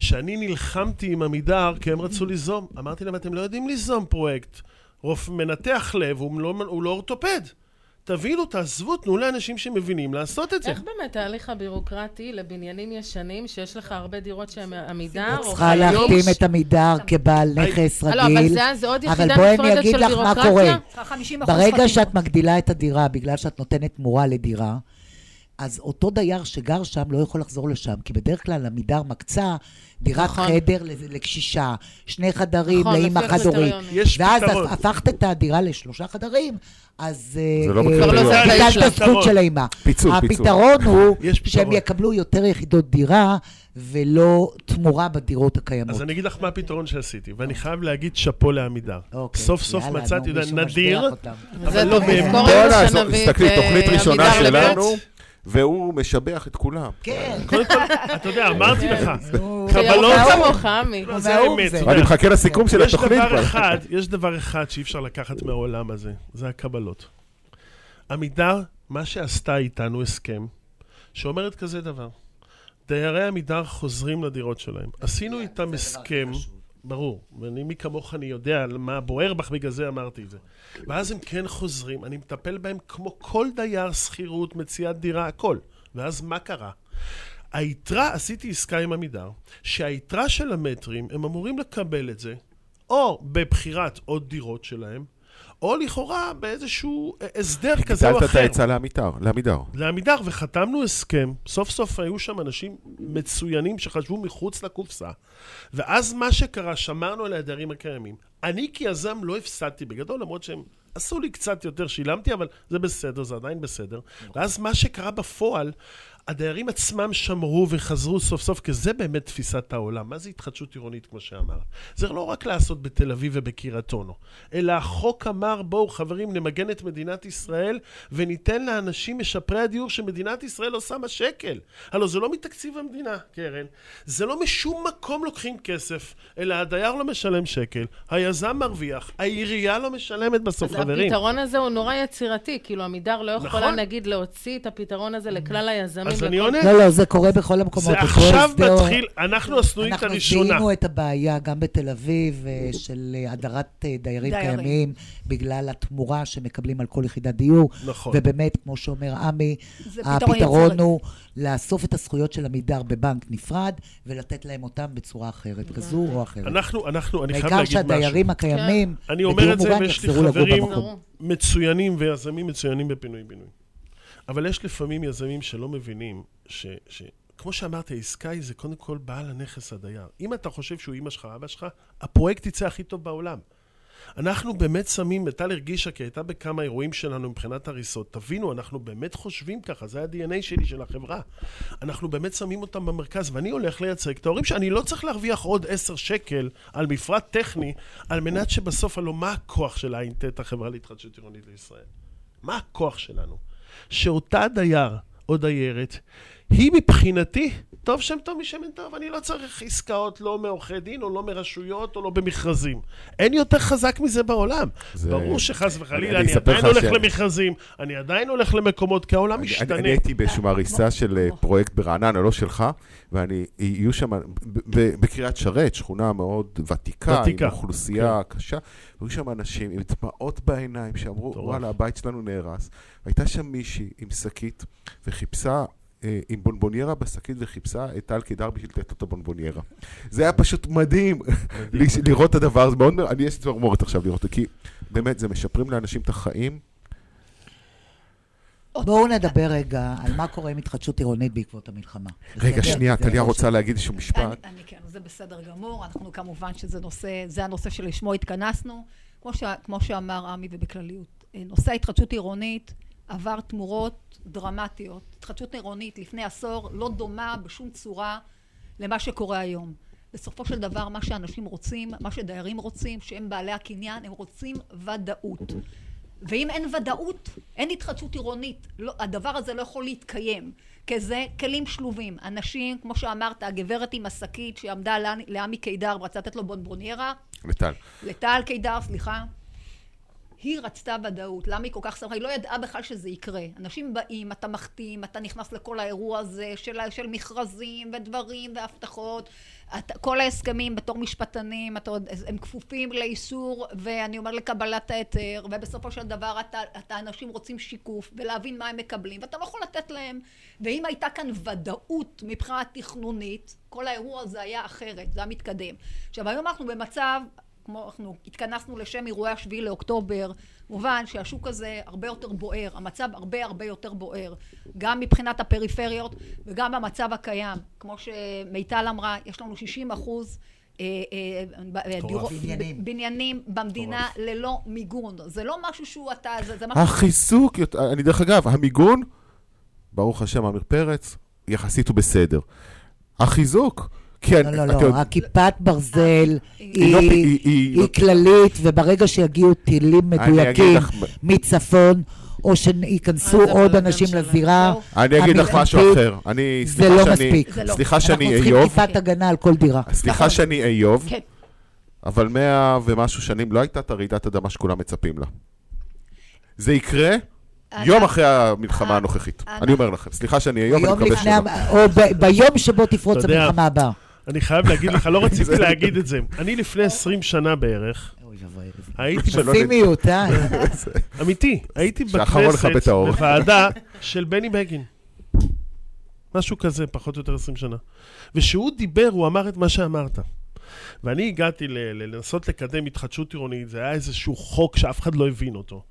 שאני נלחמתי עם עמידר כי הם רצו ליזום. אמרתי להם, אתם לא יודעים ליזום פרויקט. רופא מנתח לב, הוא לא, הוא לא אורתופד. תבינו, תעזבו, תנו לאנשים שמבינים לעשות את זה. איך באמת ההליך הבירוקרטי לבניינים ישנים, שיש לך הרבה דירות שהן עמידר, או צריכה חיים? להחתים את עמידר כבעל נכס לא, אבל רגיל. זה- זה עוד אבל יחידה בואי אני נפרדת אגיד של לך מה בירוקרטיה? קורה. צריכה 50 ברגע שאת מגדילה את הדירה בגלל שאת נותנת תמורה לדירה, אז אותו דייר שגר שם לא יכול לחזור לשם, כי בדרך כלל עמידר מקצה דירת נכון. חדר לקשישה, שני חדרים נכון, לאימא חד-הורית. ואז פתרון. הפכת את הדירה לשלושה חדרים, אז זה לא אה, בקריטריון. כבר לא. את הזכות של האימא. פיצול, פיצול. הפתרון הוא יש פתרון. שהם יקבלו יותר יחידות דירה ולא תמורה בדירות הקיימות. אז אני אגיד לך מה הפתרון שעשיתי, ואני חייב להגיד שאפו לעמידר. אוקיי, סוף סוף יאללה, מצאתי, יודע, נדיר. זה לא באמת. תסתכלי, אה, תוכנית ראשונה עמידר לבית. שלנו, והוא משבח את כולם. כן. קודם כל, אתה יודע, אמרתי לך, ירוק כמוך, עמי. לא, זה האמת. אני מחכה לסיכום של יש התוכנית דבר כבר. אחד, יש דבר אחד שאי אפשר לקחת מהעולם הזה, זה הקבלות. עמידר, מה שעשתה איתנו הסכם, שאומרת כזה דבר, דיירי עמידר חוזרים לדירות שלהם. עשינו איתם הסכם, ברור, ואני, מי כמוך, אני יודע מה בוער בך, בגלל זה אמרתי את זה. ואז הם כן חוזרים, אני מטפל בהם כמו כל דייר שכירות, מציאת דירה, הכל. ואז מה קרה? היתרה, עשיתי עסקה עם עמידר, שהיתרה של המטרים, הם אמורים לקבל את זה, או בבחירת עוד דירות שלהם, או לכאורה באיזשהו הסדר כזה או גידלת את אחר. העצה לעמידר, לעמידר. לעמידר, וחתמנו הסכם. סוף סוף היו שם אנשים מצוינים שחשבו מחוץ לקופסה. ואז מה שקרה, שמרנו על הדיירים הקיימים. אני כיזם לא הפסדתי בגדול, למרות שהם עשו לי קצת יותר, שילמתי, אבל זה בסדר, זה עדיין בסדר. ואז מה שקרה בפועל, הדיירים עצמם שמרו וחזרו סוף סוף, כי זה באמת תפיסת העולם. מה זה התחדשות עירונית, כמו שאמר? זה לא רק לעשות בתל אביב ובקריית אונו, אלא החוק אמר, בואו חברים, נמגן את מדינת ישראל וניתן לאנשים משפרי הדיור שמדינת ישראל לא שמה שקל. הלוא זה לא מתקציב המדינה, קרן. זה לא משום מקום לוקחים כסף, אלא הדייר לא משלם שקל, היזם מרוויח, העירייה לא משלמת בסוף, אז חברים. הפתרון הזה הוא נורא יצירתי, כאילו עמידר לא יכולה, נכון. נגיד, להוציא את הפתרון הזה לכלל היזמים. אז אני לכל- עונה. לא, לא, זה קורה בכל המקומות. זה עכשיו. מתחיל, אנחנו הסנונית אנחנו הראשונה. זיהינו את הבעיה גם בתל אביב אה, של אה, הדרת אה, דיירים. קיימים בגלל התמורה שמקבלים על כל יחידת דיור. נכון. ובאמת, כמו שאומר עמי, הפתרון. הוא לאסוף את הזכויות של עמידר בבנק נפרד ולתת להם אותם בצורה אחרת, כזו או אחרת. אנחנו, אנחנו, אני חייב להגיד משהו. שהדיירים הקיימים, אני אומר בדיור את זה, מוגן, ויש לי יחזרו לגור חברים במקום. מצוינים ויזמים מצוינים בפינוי-בינוי. אבל יש לפעמים יזמים שלא מבינים ש... ש... כמו שאמרתי, העסקה היא זה קודם כל בעל הנכס הדייר. אם אתה חושב שהוא אימא שלך, אבא שלך, הפרויקט יצא הכי טוב בעולם. אנחנו באמת שמים, טל הרגישה, כי הייתה בכמה אירועים שלנו מבחינת הריסות. תבינו, אנחנו באמת חושבים ככה, זה ה-DNA שלי, של החברה. אנחנו באמת שמים אותם במרכז, ואני הולך לייצג את ההורים שאני לא צריך להרוויח עוד עשר שקל על מפרט טכני, על מנת שבסוף, הלוא מה הכוח של ע"ט, החברה להתחדשות עירונית לישראל? מה הכוח שלנו? שאותה דייר או דיירת, היא מבחינתי, טוב שם טוב משמן טוב, אני לא צריך עסקאות לא מעורכי דין, או לא מרשויות, או לא במכרזים. אין יותר חזק מזה בעולם. זה- ברור שחס וחלילה, אני אני, עדיין לך הולך ש- למכרזים, אני עדיין הולך למקומות, כי העולם אני- משתנה. אני אני הייתי באיזושהי מעריסה של אה, פרויקט ברעננה, לא שלך, ואני, יהיו שם, בקריית שרת, שכונה מאוד ותיקה, ותיקה, עם אוכלוסייה קשה, היו שם אנשים עם דמעות בעיניים שאמרו. וואלה, הבית שלנו נהרס. הייתה שם מישהי עם שקית, וחיפשה... אה, עם בונבוניירה בשקית וחיפשה את טל קידר בשביל לתת לו את הבונבוניירה. זה היה פשוט מדהים לראות את הדבר הזה. מאוד, מ- אני יש לי צמרמורת עכשיו לראות את זה, כי באמת, זה משפרים לאנשים את החיים. בואו נדבר רגע על מה קורה עם התחדשות עירונית בעקבות המלחמה. רגע? שנייה, טליה רוצה להגיד איזשהו משפט. אני, כן, זה בסדר גמור. אנחנו כמובן שזה נושא, זה הנושא שלשמו התכנסנו. כמו שאמר עמי ובכלליות, אה, נושא ההתחדשות עירונית עבר תמורות דרמטיות. התחדשות עירונית לפני עשור לא דומה בשום צורה למה שקורה היום. בסופו של דבר, מה שאנשים רוצים, מה שדיירים רוצים, שהם בעלי הקניין, הם רוצים ודאות. ואם אין ודאות, אין התחדשות עירונית. לא, הדבר הזה לא יכול להתקיים. כי זה כלים שלובים. אנשים, כמו שאמרת, הגברת עם השקית שעמדה לעמי- קידר ורצה לתת לו בונבוניירה, לטל. לטל קידר, סליחה, היא רצתה ודאות. למה היא כל כך שמחה? היא לא ידעה בכלל שזה יקרה. אנשים באים, אתה מחתים, אתה נכנס לכל האירוע הזה של, של מכרזים ודברים והבטחות. אתה, כל ההסכמים בתור משפטנים, אתה, הם כפופים לאיסור, ואני אומר לקבלת ההיתר, ובסופו של דבר אתה, אתה, אנשים רוצים שיקוף ולהבין מה הם מקבלים, ואתה לא יכול לתת להם. ואם הייתה כאן ודאות מבחינה תכנונית, כל האירוע הזה היה אחרת, זה היה מתקדם. עכשיו, היום אנחנו במצב כמו אנחנו התכנסנו לשם אירועי השביעי לאוקטובר, מובן שהשוק הזה הרבה יותר בוער, המצב הרבה הרבה יותר בוער, גם מבחינת הפריפריות וגם במצב הקיים. כמו שמיטל אמרה, יש לנו 60 אחוז אה, אה, דירות- בניינים. בניינים במדינה ללא מיגון. זה לא משהו שהוא אתה, זה, זה משהו... החיזוק, אני דרך אגב, המיגון, ברוך השם, עמיר פרץ, יחסית הוא בסדר. החיזוק, כי לא, לא, לא, יודע- הכיפת ברזל היא לא- היא- היא היא לא- כללית, וברגע שיגיעו טילים מדויקים מצפון, או שייכנסו עוד אנשים. לזירה. זהו. אני אגיד לך משהו. אחר. אני, זה לא שאני- מספיק. זה לא. סליחה שאני אנחנו צריכים איוב, טיפת הגנה על כל דירה. סליחה שאני איוב, כן. אבל מאה ומשהו שנים לא הייתה את הרעידת אדמה שכולם מצפים לה. זה יקרה יום אחרי המלחמה הנוכחית. אני אומר לכם. סליחה שאני איוב, אני מקווה שלא. או ביום שבו תפרוץ המלחמה הבאה. אני חייב להגיד לך, לא רציתי להגיד את זה. אני לפני 20 שנה בערך. הייתי פסימיות, אה? אמיתי, הייתי בכנסת, האור. בוועדה של בני בגין. משהו כזה, פחות או יותר 20 שנה. וכשהוא דיבר, הוא אמר את מה שאמרת. ואני הגעתי לנסות לקדם התחדשות עירונית, זה היה איזשהו חוק שאף אחד לא הבין אותו.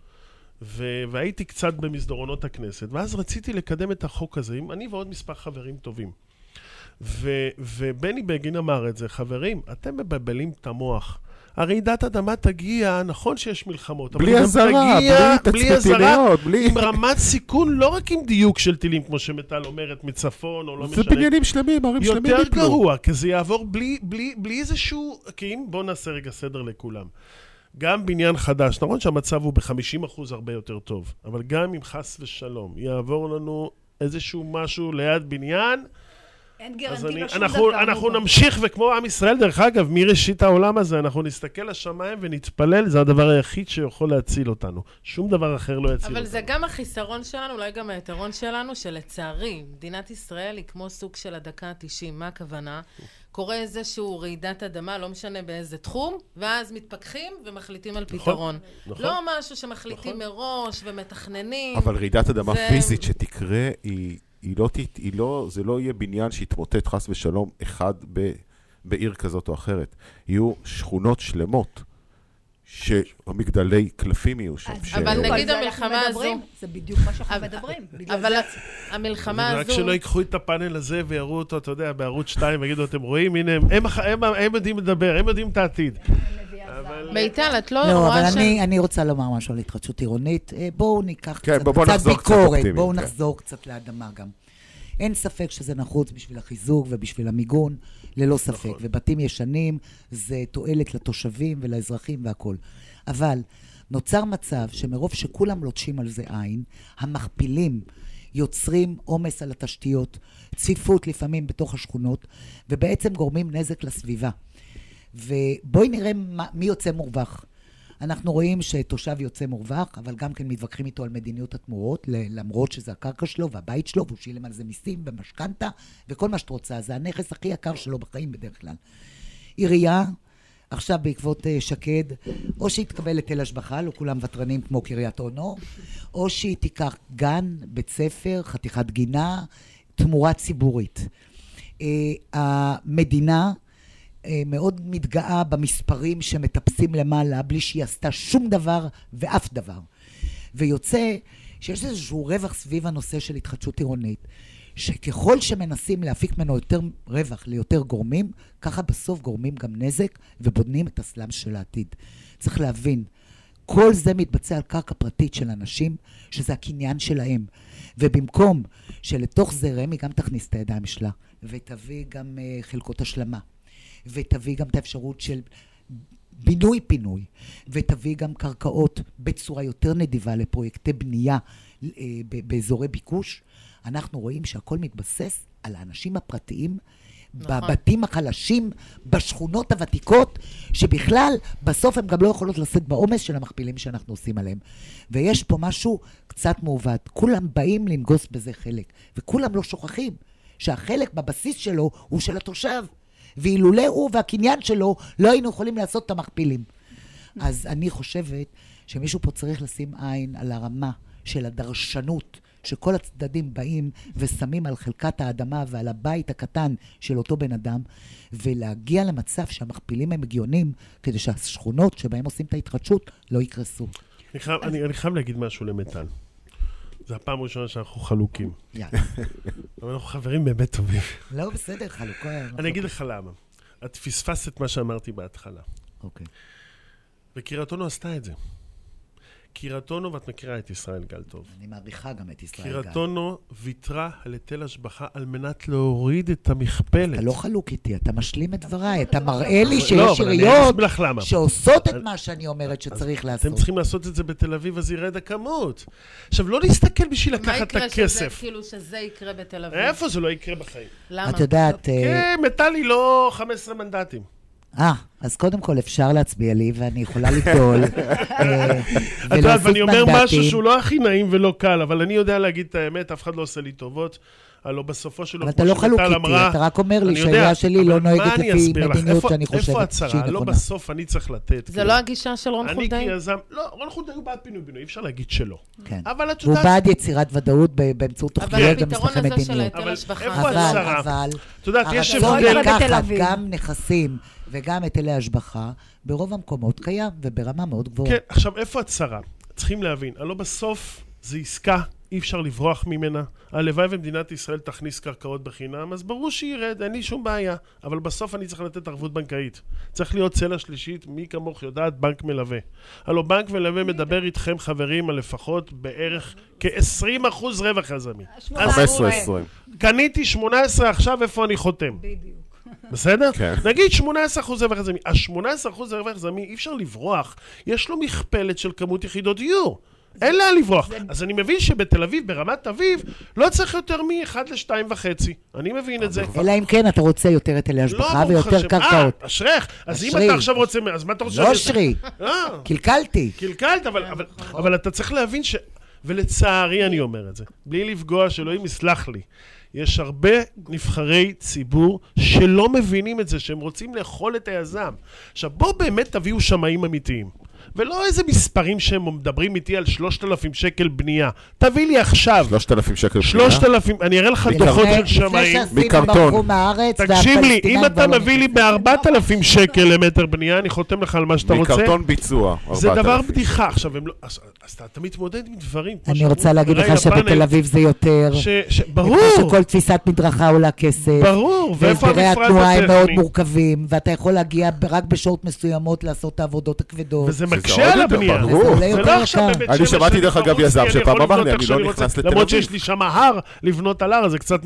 ו- והייתי קצת במסדרונות הכנסת, ואז רציתי לקדם את החוק הזה, עם אני ועוד מספר חברים טובים. ו- ובני בגין אמר את זה, חברים, אתם מבלבלים את המוח. הרעידת אדמה תגיע, נכון שיש מלחמות, אבל בלי אזהרה, תגיע בלי בלי תצפיתניות, בלי... עם רמת סיכון, לא רק עם דיוק של טילים, כמו שמיטל אומרת, מצפון, או לא זה משנה. בניינים שלמים, ערים שלמים יותר יפלו. גרוע, כי זה יעבור בלי, בלי, בלי איזשהו... כי אם... בואו נעשה רגע סדר לכולם. גם בניין חדש, נכון שהמצב הוא ב-50% הרבה יותר טוב, אבל גם אם חס ושלום יעבור לנו איזשהו משהו ליד בניין, אין אז גרנטי אני, לשום אנחנו, דבר. אנחנו מובן. נמשיך, וכמו עם ישראל, דרך אגב, מראשית העולם הזה, אנחנו נסתכל לשמיים ונתפלל, זה הדבר היחיד שיכול להציל אותנו. שום דבר אחר לא יציל אבל אותנו. זה גם החיסרון שלנו, אולי גם היתרון שלנו, שלצערי, מדינת ישראל היא כמו סוג של הדקה ה-90. מה הכוונה? קורה איזשהו רעידת אדמה, לא משנה באיזה תחום, ואז מתפכחים ומחליטים על פתרון. נכון. לא משהו שמחליטים נכון. מראש ומתכננים. אבל רעידת אדמה פיזית שתקרה, היא, היא לא, ת- היא לא, זה לא יהיה בניין שיתמוטט חס ושלום אחד ב, בעיר כזאת או אחרת. יהיו שכונות שלמות, שהמגדלי קלפים יהיו שם. אז ש... אבל נגיד המלחמה הזו- מדברים. זה בדיוק מה שאנחנו אבל- מדברים. אבל המלחמה רק הזו... שלא ייקחו את הפאנל הזה ויראו אותו, אתה יודע, בערוץ 2, ויגידו, אתם רואים, הנה, הם, הם, הח- הם, הם יודעים לדבר, הם יודעים את העתיד. אבל... מיטל, את לא לא, רואה אבל ש... אני, אני רוצה לומר משהו על התחדשות עירונית. אה, בואו ניקח כן, קצת, ביקורת, בואו כן. נחזור קצת לאדמה גם. אין ספק שזה נחוץ בשביל החיזוק ובשביל המיגון, ללא ספק. נכון. ובתים ישנים זה תועלת לתושבים ולאזרחים והכול. אבל נוצר מצב שמרוב שכולם לוטשים על זה עין, המכפילים יוצרים עומס על התשתיות, צפיפות לפעמים בתוך השכונות, ובעצם גורמים נזק לסביבה. ובואי נראה מה, מי יוצא מורווח. אנחנו רואים שתושב יוצא מורווח, אבל גם כן מתווכחים איתו על מדיניות התמורות, למרות שזה הקרקע שלו והבית שלו, והוא שילם על זה מיסים ומשכנתה, וכל מה שאת רוצה. זה הנכס הכי יקר שלו בחיים בדרך כלל. עירייה, עכשיו בעקבות אה, שקד, או שהיא תקבל היטל השבחה, לא כולם ותרנים כמו קריית אונו, או שהיא תיקח גן, בית ספר, חתיכת גינה, תמורה ציבורית. אה, המדינה מאוד מתגאה במספרים שמטפסים למעלה, בלי שהיא עשתה שום דבר ואף דבר. ויוצא שיש איזשהו רווח סביב הנושא של התחדשות עירונית, שככל שמנסים להפיק ממנו יותר רווח ליותר גורמים, ככה בסוף גורמים גם נזק ובונים את הסלאם של העתיד. צריך להבין, כל זה מתבצע על קרקע פרטית של אנשים, שזה הקניין שלהם. ובמקום שלתוך זה רמ"י גם תכניס את הידיים שלה, ותביא גם uh, חלקות השלמה, ותביא גם את האפשרות של בינוי-פינוי, ותביא גם קרקעות בצורה יותר נדיבה לפרויקטי בנייה אה, באזורי ביקוש, אנחנו רואים שהכל מתבסס על האנשים הפרטיים, נכון. בבתים החלשים, בשכונות הוותיקות, שבכלל, בסוף הם גם לא יכולות לשאת בעומס של המכפילים שאנחנו עושים עליהם. ויש פה משהו קצת מעוות. כולם באים לנגוס בזה חלק, וכולם לא שוכחים שהחלק בבסיס שלו הוא של התושב. ואילולא הוא והקניין שלו, לא היינו יכולים לעשות את המכפילים. אז אני חושבת שמישהו פה צריך לשים עין על הרמה של הדרשנות, שכל הצדדים באים ושמים על חלקת האדמה ועל הבית הקטן של אותו בן אדם, ולהגיע למצב שהמכפילים הם הגיונים, כדי שהשכונות שבהם עושים את ההתחדשות לא יקרסו. אני חייב, אני, אני חייב להגיד משהו למיטל. זו הפעם הראשונה שאנחנו חלוקים. יאללה. אבל אנחנו חברים באמת טובים. לא, בסדר, חלוקה. אני אגיד לך למה. את פספסת מה שאמרתי בהתחלה. אוקיי. וקריית אונו עשתה את זה. קירטונו, ואת מכירה את ישראל גל טוב. אני מעריכה גם את ישראל גל. קירטונו ויתרה על היטל השבחה על מנת להוריד את המכפלת. אתה לא חלוק איתי, אתה משלים את דבריי, אתה מראה לי לא, שיש עיריות. שעושות את מה שאני אומרת שצריך לעשות. אתם צריכים לעשות את זה בתל אביב, אז ירד הכמות. עכשיו, לא להסתכל בשביל מה לקחת את יקרה שזה, הכסף. כאילו, שזה יקרה בתל אביב? איפה זה לא יקרה בחיים? למה? את יודעת, אה, כן, מטאלי לא 15 מנדטים. אה, אז קודם כל אפשר להצביע לי, ואני יכולה לגדול, את יודעת, ואני אומר משהו. שהוא לא הכי נעים ולא קל, אבל אני יודע להגיד את האמת, אף אחד לא עושה לי טובות. הלוא בסופו של אבל דבר, אתה לא כמו חלוק שטל איתי, אמרה, אתה רק אומר לי אני שהעירייה שלי אבל לא נוהגת אני לפי? מדיניות איפה- שאני איפה חושבת? שהיא לא נכונה. בסוף אני צריך לתת. זה כאילו. לא הגישה של רון אני חולדאי? כיזם, לא, רון חולדאי הוא בעד פינוי-בינוי, אי אפשר להגיד שלא. כן. אבל את יודעת, בעד יצירת ודאות באמצעות אבל תוכניות הפתרון ומסמכי הזה של מדיניות. ההיטל אבל השבחה... איפה אבל? אבל, את יודעת, יש הרצון הבדל. בתל לקחת. גם נכסים וגם היטלי השבחה, ברוב המקומות קיים, וברמה מאוד גבוהה. כן, עכשיו, איפה הצרה? צריכים להבין, הלוא בסוף זו עסקה, אי אפשר לברוח ממנה. הלוואי ומדינת ישראל תכניס קרקעות בחינם, אז ברור שירד, אין לי שום בעיה. אבל בסוף אני צריך לתת ערבות בנקאית. צריך להיות צלע שלישית, מי כמוך יודעת, בנק מלווה. הלוא בנק מלווה מדבר איתכם, חברים, על לפחות בערך כ-20% רווח יזמי. אז 15-20. קניתי 18 עכשיו, איפה אני חותם? בדיוק. בסדר? כן. נגיד 18% רווח יזמי. ה-18% רווח יזמי, אי אפשר לברוח. יש לו מכפלת של כמות יחידות דיור. אין לאן לברוח. אז אני מבין שבתל אביב, ברמת אביב, לא צריך יותר מ-1 ל-2.5. אני מבין את זה. אלא אם כן אתה רוצה יותר היטלי לא, השבחה ברוך ויותר השם. קרקעות. אה, אשריך. אז אם. אתה עכשיו רוצה... אז מה אתה רוצה? לא אשרי, אה, קלקלתי. קלקלת, אבל, אבל, אבל אתה צריך להבין ש... ולצערי אני אומר את זה, בלי לפגוע, שאלוהים יסלח לי. יש הרבה נבחרי ציבור שלא מבינים את זה, שהם רוצים לאכול את היזם. עכשיו, בואו באמת תביאו שמאים אמיתיים. ולא איזה מספרים שהם מדברים איתי על 3,000 שקל בנייה. תביא לי עכשיו 3,000 שקל בנייה. 3,000, אני אראה לך דוחות של שמאים. מקרטון. תקשיב לי, אם אתה לא מביא לי נכנסים. ב-4,000 שקל למטר בנייה, אני חותם לך על מה שאתה רוצה. מקרטון ביצוע. זה דבר 4,000. בדיחה. עכשיו, הם לא... אז, אז אתה, אתה מתמודד עם דברים. אני רוצה להגיד לך שבתל אביב זה יותר. ש... ש... מפני ברור, שכל תפיסת מדרכה עולה כסף. ברור. ואיפה והסדרי המפרט התנועה הם מאוד הטכני? מורכבים, ואתה יכול להגיע רק בשעות מסוימות לעשות את העבודות הכבדות. וזה מקשה על הבנייה. זה לא עכשיו. בבית אני שמש שמעתי, שאני דרך אגב, יזם אני שפעם אמר לי, אני לא נכנס. לתל למרות אביב. שיש לי שם הר לבנות על הר, זה קצת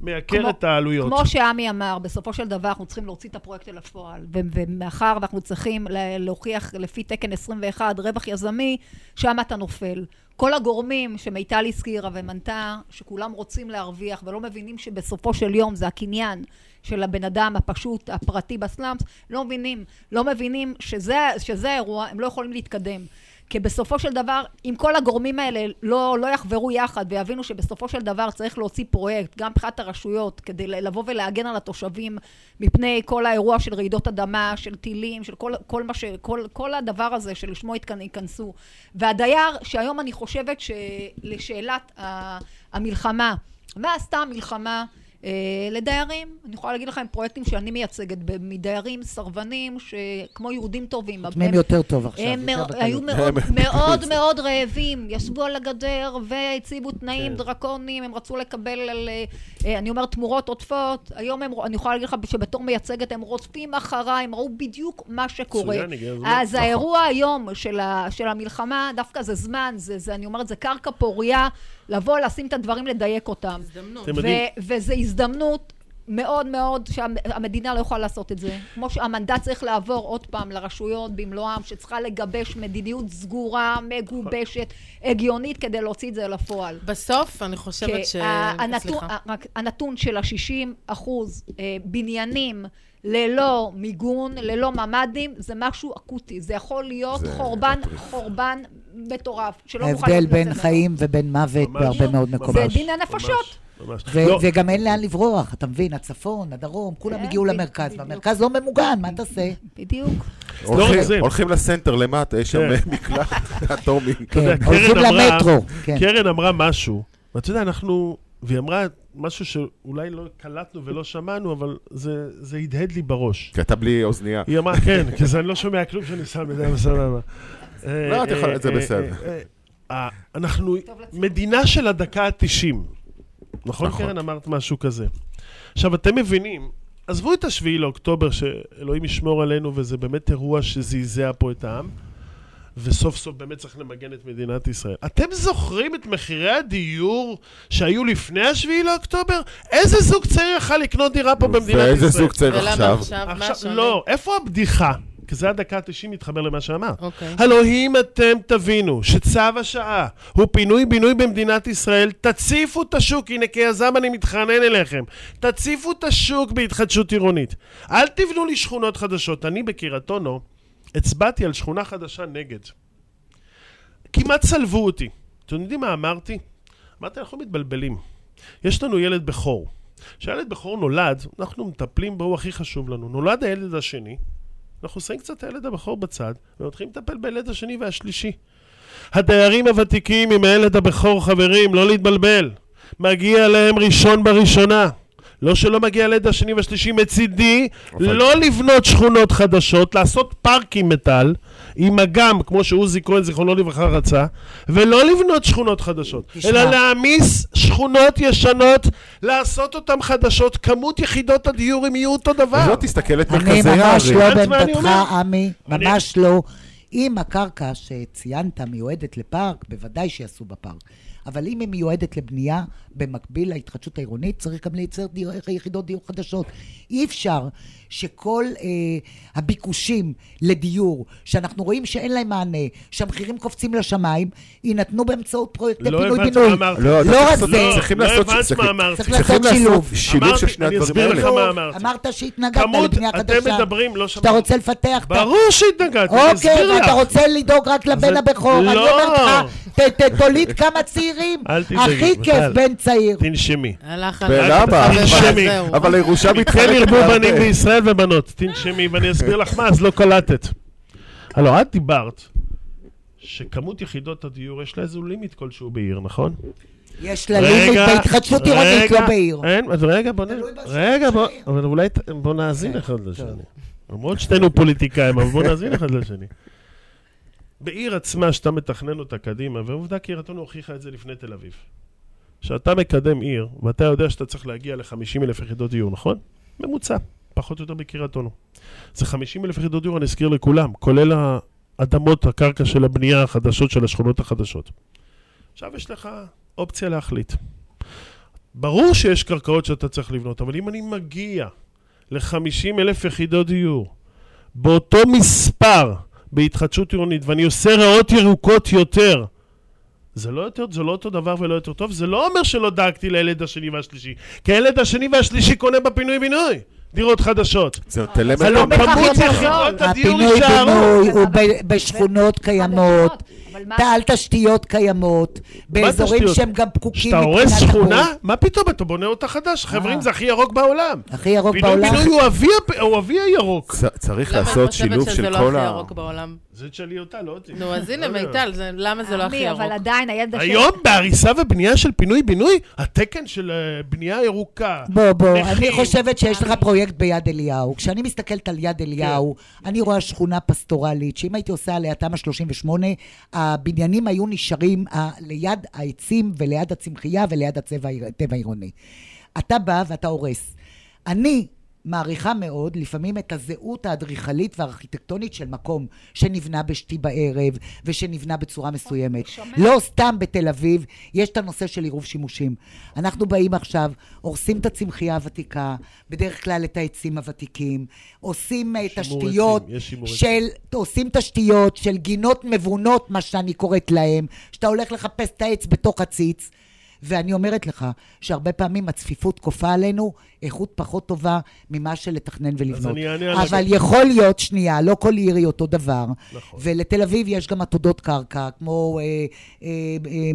מייקר כמו- את העלויות. כמו שעמי אמר, בסופו של דבר אנחנו צריכים להוציא את הפרויקט אל הפועל. ו- ומאחר ואנחנו צריכים לה- להוכיח לפי תקן 21 רווח יזמי, שם אתה נופל. כל הגורמים שמיטל הזכירה ומנתה, שכולם רוצים להרוויח ולא מבינים שבסופו של יום זה הקניין של הבן אדם הפשוט, הפרטי בסלאמס, לא מבינים, לא מבינים שזה, שזה האירוע, הם לא יכולים להתקדם. כי בסופו של דבר, אם כל הגורמים האלה לא, לא יחברו יחד ויבינו שבסופו של דבר צריך להוציא פרויקט, גם מבחינת הרשויות, כדי לבוא ולהגן על התושבים מפני כל האירוע של רעידות אדמה, של טילים, של כל, כל, מה ש, כל, כל הדבר הזה שלשמו ייכנסו. והדייר, שהיום אני חושבת שלשאלת המלחמה, מה עשתה המלחמה לדיירים? אני יכולה להגיד לכם פרויקטים שאני מייצגת, מדיירים סרבנים, כמו יהודים טובים. חותמים הם- יותר טוב עכשיו. הם. היו מאוד מאוד רעבים, ישבו על הגדר והציבו תנאים כן. דרקוניים, הם רצו לקבל על, אה, אני אומרת, תמורות עודפות. היום הם, אני יכולה להגיד לך שבתור מייצגת הם רודפים אחריי, הם ראו בדיוק מה שקורה. אז נכון. האירוע היום של, המלחמה, דווקא זה זמן, אני אומרת, זה קרקע פורייה, לבוא, לשים את הדברים, לדייק אותם. הזדמנות. יודעים- וזו הזדמנות מאוד מאוד שהמדינה לא יכולה לעשות את זה. כמו שהמנדט צריך לעבור עוד פעם לרשויות במלואם, שצריכה לגבש מדיניות סגורה, מגובשת, הגיונית, כדי להוציא את זה לפועל. בסוף, אני חושבת ש... הנתון, רק הנתון של ה-60 אחוז אה, בניינים ללא מיגון, ללא ממ"דים, זה משהו אקוטי. זה יכול להיות זה חורבן, מטריף. חורבן מטורף, שלא נוכל ההבדל בין. חיים ובין מוות ממש. בהרבה מאוד זה מקומות. דין הנפשות. ממש, ממש. ו- לא, וגם אין לאן לברוח, אתה מבין? הצפון, הדרום, כולם כן, הגיעו למרכז. והמרכז לא ממוגן, מה תעשה? בדיוק. הולכים- לסנטר למטה, יש שם כן. מקלט אטומי. כן, הולכים למטרו. כן. קרן אמרה משהו, ואתה יודע, אנחנו... והיא אמרה משהו שאולי לא קלטנו ולא שמענו, אבל זה זה הדהד לי בראש. כי אתה בלי אוזנייה. היא אמרה, כן, כי זה אני לא שומע כלום שאני שם את זה, אבל סבבה. לא, אתה יכול, זה אה, בסדר. אה, אה, אנחנו מדינה של הדקה ה-90. נכון, נכון. קרן? אמרת משהו כזה. עכשיו, אתם מבינים, עזבו את השביעי לאוקטובר, שאלוהים ישמור עלינו, וזה באמת אירוע שזעזע פה את העם. וסוף סוף באמת צריך למגן את מדינת ישראל. אתם זוכרים את מחירי הדיור שהיו לפני השביעי לאוקטובר? איזה זוג צעיר יכל לקנות דירה פה במדינת ישראל? ואיזה זוג צעיר ולמה עכשיו? עכשיו? מה עכשיו, השונה? לא, איפה הבדיחה? כי זה הדקה ה-90 מתחבר למה שאמרת. אוקיי. הלוא אם אתם תבינו שצו השעה הוא פינוי-בינוי במדינת ישראל, תציפו את השוק, הנה כיזם אני מתחנן אליכם, תציפו את השוק בהתחדשות עירונית. אל תבנו לי שכונות חדשות. אני בקריית אונו הצבעתי על שכונה חדשה נגד. כמעט צלבו אותי. אתם יודעים מה אמרתי? אמרתי, אנחנו מתבלבלים. יש לנו ילד בכור. כשהילד בכור נולד, אנחנו מטפלים בו, הוא הכי חשוב לנו. נולד הילד השני, אנחנו שמים קצת את הילד הבכור בצד, ומתחילים לטפל בילד השני והשלישי. הדיירים הוותיקים עם הילד הבכור, חברים, לא להתבלבל. מגיע להם ראשון בראשונה. לא שלא מגיע לילד השני והשלישי מצידי, לא לבנות שכונות חדשות, לעשות פארקים מטל, עם אגם, כמו שעוזי כהן, זיכרונו לברכה, רצה, ולא לבנות שכונות חדשות, תשמע. אלא להעמיס שכונות ישנות, לעשות אותן חדשות, כמות יחידות הדיור הם יהיו אותו דבר. לא תסתכל את אני מרכזי ממש הערים. לא הבנת מה אני בעמדתך? עמי, אני- ממש לא. אם הקרקע שציינת מיועדת לפארק, בוודאי שיעשו בפארק. אבל אם היא מיועדת לבנייה, במקביל להתחדשות העירונית, צריך גם לייצר דיור, יחידות דיור חדשות. אי אפשר שכל אה, הביקושים לדיור, שאנחנו רואים שאין להם מענה, שהמחירים קופצים לשמיים, יינתנו באמצעות פרויקטי לא פינוי-בינוי. לא, לא רק לעשות- זה. צריכים לא לעשות... הבנת מה אמרתי. צריך צריכים לעשות שילוב. שילוב של שני אני הדברים אסביר האלה. לך מה אמרתי. אמרת שהתנגדת לבנייה אתם חדשה. מדברים, לא שאתה שמעתי. רוצה לפתח. ברור שהתנגדתי, אני אסביר אוקיי, לך. ואתה רוצה לדאוג רק לבן הבכור. אני לא. אומרת לך, תוליד כמה צעירים. אל תדאגי, הכי כיף מיכל. בן צעיר. תנשמי. שלך, תנשמי. אבל הירושה כן מתחלקת ירבו בהרבה. בנים בישראל ובנות, תנשמי ואני אסביר לך מה, אז לא קלטת. הלו, את דיברת שכמות יחידות הדיור יש לה איזה לימיט כלשהו בעיר, נכון? יש לה לימיט בהתחדשות עירונית, לא בעיר. אין, אז רגע, בוא נ... תלוי בשוק רגע, בוא. אבל אולי בוא נאזין אחד לשני. למרות שתינו פוליטיקאים, אבל בוא נאזין אחד לשני. בעיר עצמה שאתה מתכנן אותה קדימה, ועובדה קריית אונו הוכיחה את זה לפני תל אביב. כשאתה מקדם עיר, ואתה יודע שאתה צריך להגיע ל-50 אלף יחידות דיור, נכון? ממוצע, פחות או יותר בקריית אונו. זה 50 אלף יחידות דיור, אני אזכיר לכולם, כולל האדמות, הקרקע של הבנייה החדשות של השכונות החדשות. עכשיו יש לך אופציה להחליט. ברור שיש קרקעות שאתה צריך לבנות, אבל אם אני מגיע ל-50 אלף יחידות דיור, באותו מספר בהתחדשות עירונית, ואני עושה ריאות ירוקות יותר, זה לא, יותר, זה לא אותו דבר ולא יותר טוב, זה לא אומר שלא דאגתי לילד השני והשלישי, כי הילד השני והשלישי קונה בפינוי-בינוי דירות חדשות. זה נותן להם את ה- בהכרח כמות יותר יחידות זול. הדיור יישארו. הפינוי-בינוי הוא בשכונות קיימות, על תשתיות קיימות, באזורים? שהם גם פקוקים כשאתה הורס מבחינת שכונה, החוק. מה פתאום, אתה בונה אותה חדש. חברים, אה. זה הכי ירוק בעולם. הכי ירוק בעולם. פינוי-בינוי הוא אבי הפ- הוא אבי הירוק. צ- צריך למה את לעשות חושבת שילוב שזה של לא כל הכי ה... ירוק בעולם? זה תשאלי אותה, לא אותי. נו, אז הנה, לא יודע. מיטל, זה- למה זה לא הכי ירוק? אבל עדיין הילד השני... היום בהריסה ובנייה של פינוי-בינוי, התקן של אה, בנייה ירוקה. בוא, בוא. אני חושבת שיש לך פרויקט ביד אליהו. כשאני מסתכלת על יד אליהו, אני רואה שכונה פסטורלית, שאם הייתי עושה עליה תמ"א 38, הבניינים היו נשארים אה, ליד העצים וליד הצמחייה וליד הצבע הטבע העירוני. אתה בא ואתה הורס. אני מעריכה מאוד לפעמים את הזהות האדריכלית והארכיטקטונית של מקום שנבנה בשתי בערב ושנבנה בצורה מסוימת. שומע. לא סתם בתל אביב יש את הנושא של עירוב שימושים. אנחנו באים עכשיו, הורסים את הצמחייה הוותיקה, בדרך כלל את העצים הוותיקים, עושים אה, תשתיות של, עושים תשתיות של גינות מבונות, מה שאני קוראת להם, שאתה הולך לחפש את העץ בתוך הציץ. ואני אומרת לך שהרבה פעמים הצפיפות כופה עלינו איכות פחות טובה ממה של לתכנן ולבנות. אני אענה על אבל הג- יכול להיות, שנייה, לא כל עיר היא אותו דבר. נכון. ולתל אביב יש גם עתודות קרקע, כמו אה, אה, אה,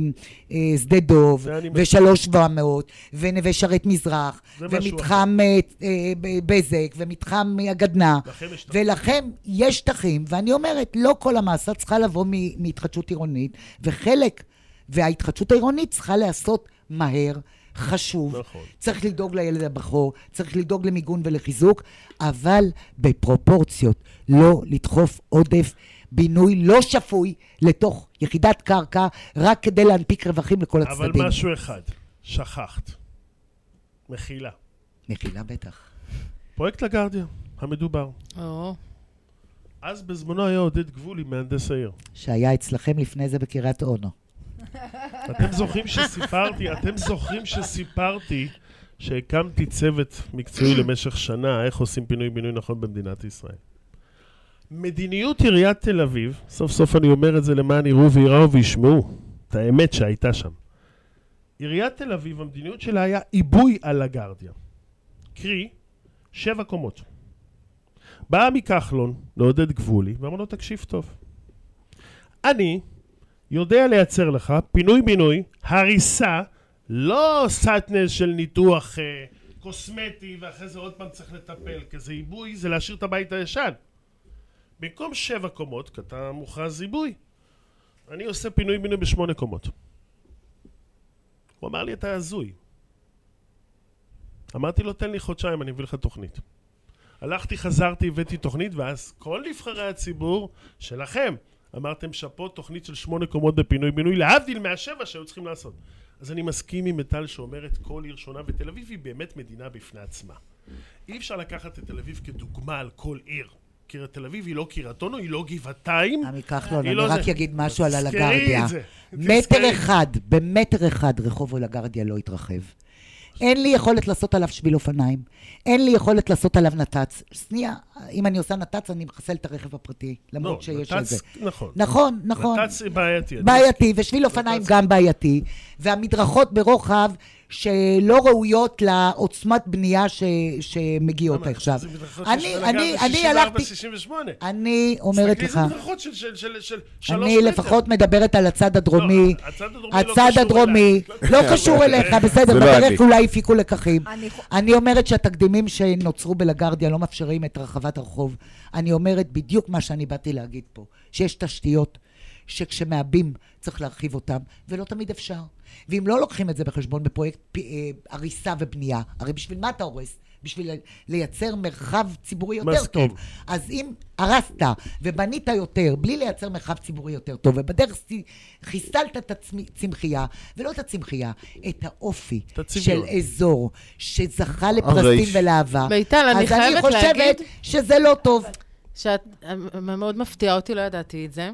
אה, שדה דוב, זה. ושלוש שבע מאות, ונווה שרת מזרח, זה ומתחם אה, אה, ב- בזק, ומתחם הגדנ"ע. ולכם יש שטחים, ואני אומרת, לא כל המעשה צריכה לבוא מהתחדשות עירונית, וחלק, וההתחדשות העירונית צריכה להיעשות מהר, חשוב. נכון. צריך לדאוג לילד הבכור, צריך לדאוג למיגון ולחיזוק, אבל בפרופורציות, לא לדחוף עודף בינוי לא שפוי לתוך יחידת קרקע, רק כדי להנפיק רווחים לכל אבל הצדדים. משהו אחד, שכחת. מחילה. מחילה בטח. פרויקט לגרדיה, המדובר. או, אז בזמנו היה עודד גבולי, מהנדס העיר. שהיה אצלכם לפני זה בקריית אונו. אתם זוכרים שסיפרתי, אתם זוכרים שסיפרתי שהקמתי צוות מקצועי למשך שנה, איך עושים פינוי-בינוי נכון במדינת ישראל. מדיניות עיריית תל אביב, סוף סוף אני אומר את זה למען יראו וייראו וישמעו, את האמת שהייתה שם. עיריית תל אביב, המדיניות שלה היה עיבוי על הגרדיה. קרי, שבע קומות. בא עמי כחלון לעודד גבולי, ואמר לו, תקשיב טוב. אני יודע לייצר לך פינוי-בינוי, הריסה, לא סאטנס של ניתוח אה, קוסמטי, ואחרי זה עוד פעם צריך לטפל, כי זה עיבוי, זה להשאיר את הבית הישן. במקום שבע קומות, כי אתה מוכרז עיבוי, אני עושה פינוי-בינוי בשמונה קומות. הוא אמר לי, אתה הזוי. אמרתי לו, תן לי חודשיים, אני אביא לך תוכנית. הלכתי, חזרתי, הבאתי תוכנית, ואז כל נבחרי הציבור שלכם אמרתם שאפו תוכנית של שמונה קומות בפינוי-בינוי, להבדיל מהשבע שהיו צריכים לעשות. אז אני מסכים עם מיטל שאומרת כל עיר שונה, ותל אביב היא באמת מדינה בפני עצמה. אי אפשר לקחת את תל אביב כדוגמה על כל עיר. כי תל אביב היא לא קריית אונו, היא לא גבעתיים. עמי כחלון, אני לא רק זה. אגיד משהו על הלגרדיה. מטר. אחד, במטר אחד רחוב הלגרדיה לא התרחב. אין לי יכולת לעשות עליו שביל אופניים, אין לי יכולת לעשות עליו נת"צ. שנייה, אם אני עושה נת"צ, אני מחסל את הרכב הפרטי, למרות לא, שיש נת"צ, את זה. נכון. נכון, נכון. נת"צ בעייתי. בעייתי, ושביל אופניים גם בעייתי, והמדרכות ברוחב שלא ראויות לעוצמת בנייה ש, שמגיעות למה? עכשיו. אני, אני, אני הלכתי, 68. אני אומרת תסתכלי, לך, של- של- של- של שלוש אני מטר. לפחות מדברת על הצד הדרומי. לא, הצד הדרומי לא הצד קשור הדרומי אליי. לא קשור אליך, בסדר, לא בדרך. אולי הפיקו לקחים. אני אומרת שהתקדימים שנוצרו בלגרדיה לא מאפשרים את רחבת הרחוב. אני אומרת בדיוק מה שאני באתי להגיד פה, שיש תשתיות שכשמעבים צריך להרחיב אותן, ולא תמיד אפשר. ואם לא לוקחים את זה בחשבון בפרויקט פ- אה, הריסה ובנייה, הרי בשביל מה אתה הורס? בשביל לייצר מרחב ציבורי יותר מסכים. טוב. אז אם הרסת ובנית יותר, בלי לייצר מרחב ציבורי יותר טוב, ובדרך חיסלת את הצמחייה, ולא את הצמחייה, את האופי הצביון. של אזור שזכה לפרסים. ולאהבה, מיטל, אני אז אני חייבת חושבת להגיד- שזה לא טוב. שאת מאוד מפתיעה אותי, לא ידעתי את זה.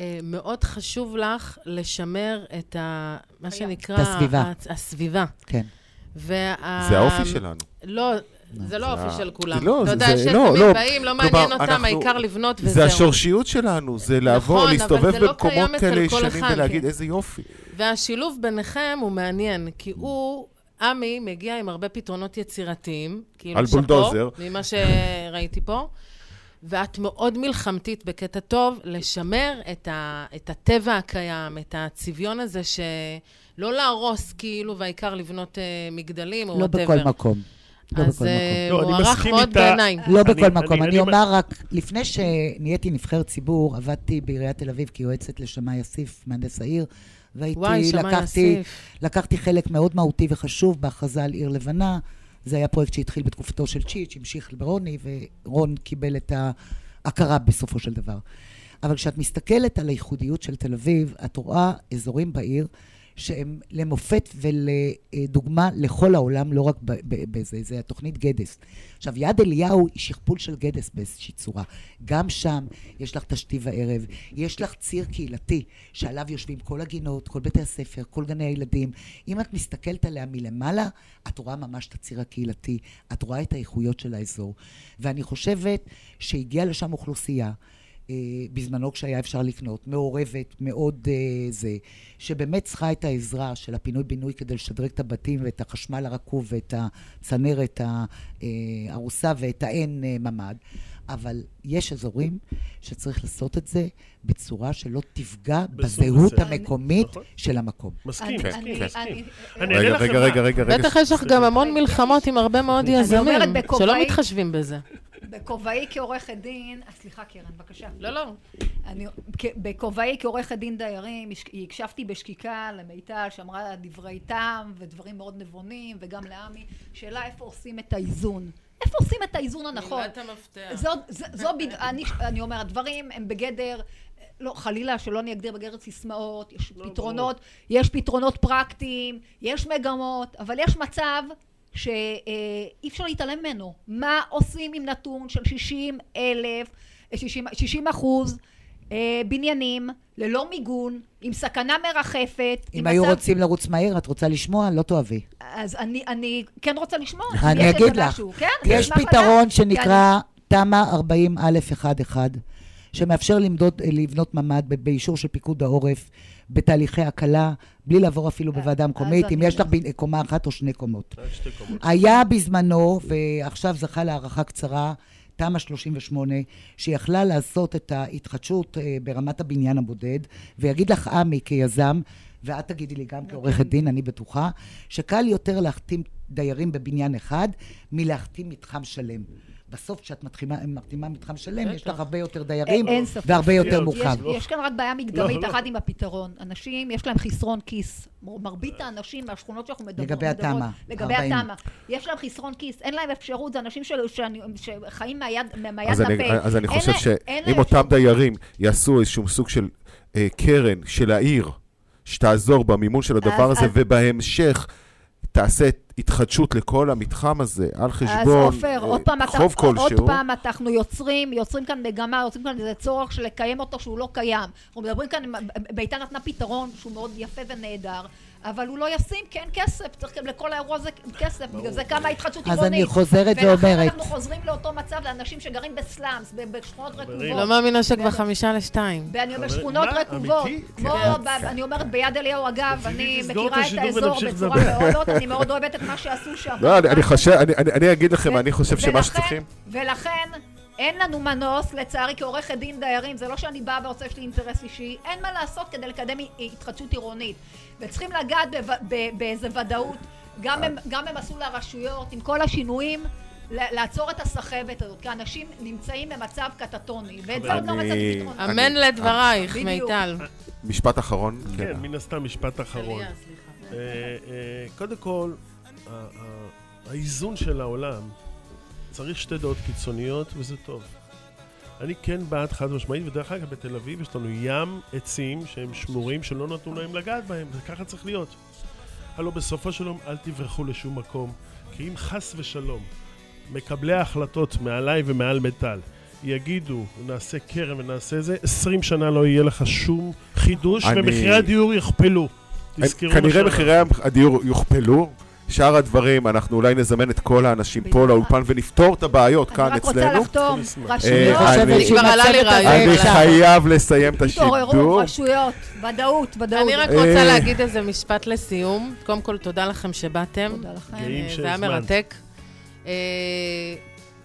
אה, מאוד חשוב לך לשמר את ה... מה שנקרא... את הסביבה. הסביבה. כן. וה... זה האופי שלנו. לא, זה לא האופי של כולם. לא, אתה יודע, זה- שהם לא, לא. באים, לא מעניין אותם, אנחנו- העיקר לבנות וזהו. זה השורשיות שלנו, זה לעבור, נכון, אבל להסתובב לא במקומות כאלה כל ישנים אחד, ולהגיד כן. איזה יופי. והשילוב ביניכם הוא מעניין, כי הוא, עמי, מגיע עם הרבה פתרונות יצירתיים. כאילו על שאפו, בולדוזר. ממה שראיתי פה. ואת מאוד מלחמתית בקטע טוב, לשמר את, ה, את הטבע הקיים, את הצביון הזה שלא להרוס כאילו, והעיקר לבנות אה, מגדלים או לא whatever. בכל מקום. לא אז בכל אה, לא, הוא אני ערך מסכים מאוד איתה. בעיניי. לא אני- בכל אני- מקום. אני- אני אומר רק, לפני שנהייתי נבחרת ציבור, עבדתי בעיריית תל אביב כיועצת לשמאי אסיף, מהנדס העיר, וואי, והייתי, שמאי לקחתי. לקחתי חלק מאוד מהותי וחשוב בהכרזה על עיר לבנה. זה היה פרויקט שהתחיל בתקופתו של צ'יץ', המשיך ברוני, ורון קיבל את ההכרה בסופו של דבר. אבל כשאת מסתכלת על הייחודיות של תל אביב, את רואה אזורים בעיר שהם למופת ולדוגמה לכל העולם, לא רק בזה, זה התוכנית גדס. עכשיו, יד אליהו היא שכפול של גדס באיזושהי צורה. גם שם יש לך תשתי וערב, יש לך ציר קהילתי שעליו יושבים כל הגינות, כל בתי הספר, כל גני הילדים. אם את מסתכלת עליה מלמעלה, את רואה ממש את הציר הקהילתי, את רואה את האיכויות של האזור. ואני חושבת שהגיעה לשם אוכלוסייה. אה, בזמנו כשהיה אפשר לקנות, מעורבת, מאוד אה, זה, שבאמת צריכה את העזרה של הפינוי-בינוי כדי לשדרג את הבתים ואת החשמל הרקוב ואת הצנרת הארוסה ואת האין אה, ממ"ד. אבל יש אזורים שצריך לעשות את זה בצורה שלא תפגע בזהות. המקומית נכון. של המקום. מסכים, מסכים, אני- מסכים. רגע, רגע, מה. רגע, רגע, רגע. בטח יש לך גם המון מלחמות עם הרבה מאוד יזמים, שלא מתחשבים בזה. בכובעי כעורכת דין, אה, סליחה קרן, בבקשה. לא, לא. אני, בכובעי כעורכת דין דיירים, הקשבתי בשקיקה למיטל שאמרה דברי טעם ודברים מאוד נבונים, וגם לעמי, שאלה איפה עושים את האיזון. איפה עושים את האיזון הנכון? מילת המפתח. זו, זו, זו בד... אני, אני אומרת, דברים הם בגדר, לא, חלילה שלא אני אגדיר בגדר סיסמאות, יש לא, פתרונות, יש פתרונות פרקטיים, יש מגמות, אבל יש מצב שאי אפשר להתעלם ממנו. מה עושים עם נתון של 60 אלף 60, 60 אחוז אה, בניינים ללא מיגון, עם סכנה מרחפת. אם היו מצב- רוצים לרוץ מהר, את רוצה לשמוע? לא תאהבי. אז אני, אני כן רוצה לשמוע. אני אגיד לך. משהו, כן? יש לדעת. פתרון שנקרא תמ"א 40א11, שמאפשר למדוד, לבנות ממ"ד באישור של פיקוד העורף, בתהליכי הקלה, בלי לעבור אפילו בוועדה המקומית, אם יש לך ב- קומה אחת או שני קומות. שתי קומות. היה בזמנו, ועכשיו זכה להארכה קצרה, תמ"א 38, שיכלה לעשות את ההתחדשות אה, ברמת הבניין הבודד, ויגיד לך עמי כיזם, ואת תגידי לי גם כעורכת דין, אני בטוחה, שקל יותר להחתים דיירים בבניין אחד מלהחתים מתחם שלם. בסוף, כשאת מתחימה, מחתימה מתחם שלם, יש לך הרבה יותר דיירים, אין ספק. והרבה יותר יש- מורחב. יש, כאן רק בעיה מקדמית לא, לא. אחת עם הפתרון. אנשים, יש להם חסרון כיס. מרבית האנשים מהשכונות שאנחנו מדבר, לגבי מדברות, התמ"א, לגבי 40. התמ"א. יש להם חסרון כיס, אין להם אפשרות, זה אנשים שחיים מהיד, לפה. אז אני חושב שאם אותם. דיירים יעשו איזשהו סוג של אה, קרן של העיר, שתעזור במימון של הדבר הזה, ובהמשך תעשה התחדשות לכל המתחם הזה, על חשבון אז עופר, אה, עוד פעם, אתה, חוב עוד כלשהו. פעם אנחנו יוצרים, יוצרים כאן מגמה, יוצרים כאן איזה צורך של לקיים אותו שהוא לא קיים. אנחנו מדברים כאן, ביתר נתנה פתרון שהוא מאוד יפה ונהדר, אבל הוא לא ישים, כי אין כסף, צריך גם לכל האירוע הזה כסף, בגלל זה קמה התחדשות אז עירונית. אני חוזרת ולכן ואומרת, אנחנו חוזרים לאותו מצב לאנשים שגרים בסלאמס, בשכונות רקובות. לא מאמינה שכבר חמישה לשתיים. ואני אבל בשכונות מה, רקובות? כמו, כן. אני אומרת ביד אליהו אגב, אני מכירה את האזור בצורה. מאוד, אני מאוד אוהבת את מה שעשו שם. לא, אני, חושב, אני, אני, אני אגיד לכם, אני חושב שמה ולכן- שצריכים... ולכן, אין לנו מנוס, לצערי, כעורכת דין דיירים, זה לא שאני באה ורוצה שיש לי אינטרס אישי, אין מה לעשות כדי לקדם התחדשות עירונית. וצריכים לגעת באיזה ודאות. גם הם, גם הם עשו לרשויות, עם כל השינויים, לעצור את הסחבת הזאת, כי אנשים נמצאים במצב קטטוני, ואת זה עוד לא מצאתי פתרון. אמן לדברייך. מיטל. משפט אחרון. כן, מן הסתם משפט אחרון. אה, אה, קודם כל, האיזון של העולם צריך שתי דעות קיצוניות, וזה טוב. אני כן בעד חד משמעית, ודרך אגב, בתל אביב יש לנו ים עצים שהם שמורים שלא נתנו להם לגעת בהם, וככה צריך להיות. הלוא בסופו של יום אל תברחו לשום מקום, כי אם חס ושלום מקבלי ההחלטות מעליי ומעל מטל יגידו, נעשה קרן ונעשה זה, 20 שנה לא יהיה לך שום חידוש, אני- ומחירי הדיור יכפלו. תזכרו כנראה. מחירי הדיור יוכפלו. שאר הדברים, אנחנו אולי נזמן את כל האנשים פה. לאולפן ונפתור את הבעיות אני כאן רק רוצה אצלנו. לחתום, נשמח. אה, רשויות, אני אני- כבר עלה לי רעיון. אני. חייב לסיים את תתעוררו, השידור. רשויות, ודאות, ודאות. אני רק אה. רוצה להגיד איזה משפט לסיום. קודם כל, תודה לכם שבאתם. תודה לכם. אה, זה היה. מרתק. אה,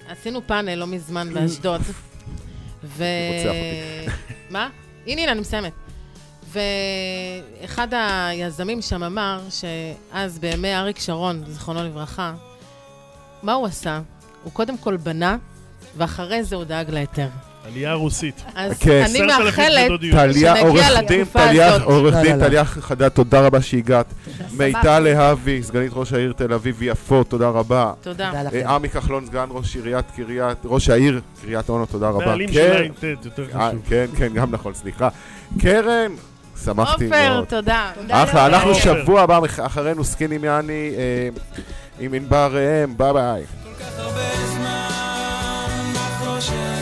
עשינו פאנל לא מזמן באשדוד. ו... מה? הנה, הנה, אני מסיימת. ואחד היזמים שם אמר שאז בימי אריק שרון, זיכרונו לברכה, מה הוא עשה? הוא קודם כל בנה, ואחרי זה הוא דאג להיתר. עלייה רוסית. אז כן. אני 10,000 מאחלת שנגיע לתקופה טליה, הזאת. עורך דין. טליה חדד, תודה רבה שהגעת. מיטל. להבי, סגנית ראש העיר תל אביב יפו, תודה רבה. תודה. אה, עמי כחלון, סגן ראש עיריית קריית, ראש העיר קריית אונו, תודה רבה. בעלים כן, של עין ט', יותר אה, חשוב. כן, כן, גם נכון, סליחה. קרן, שמחתי עופר, מאוד. תודה. תודה אחלה. אנחנו עופר. שבוע הבא אחרינו סקינים יעני אה, עם ענבר ראם, ביי ביי. כל כך הרבה זמן, מה חושב?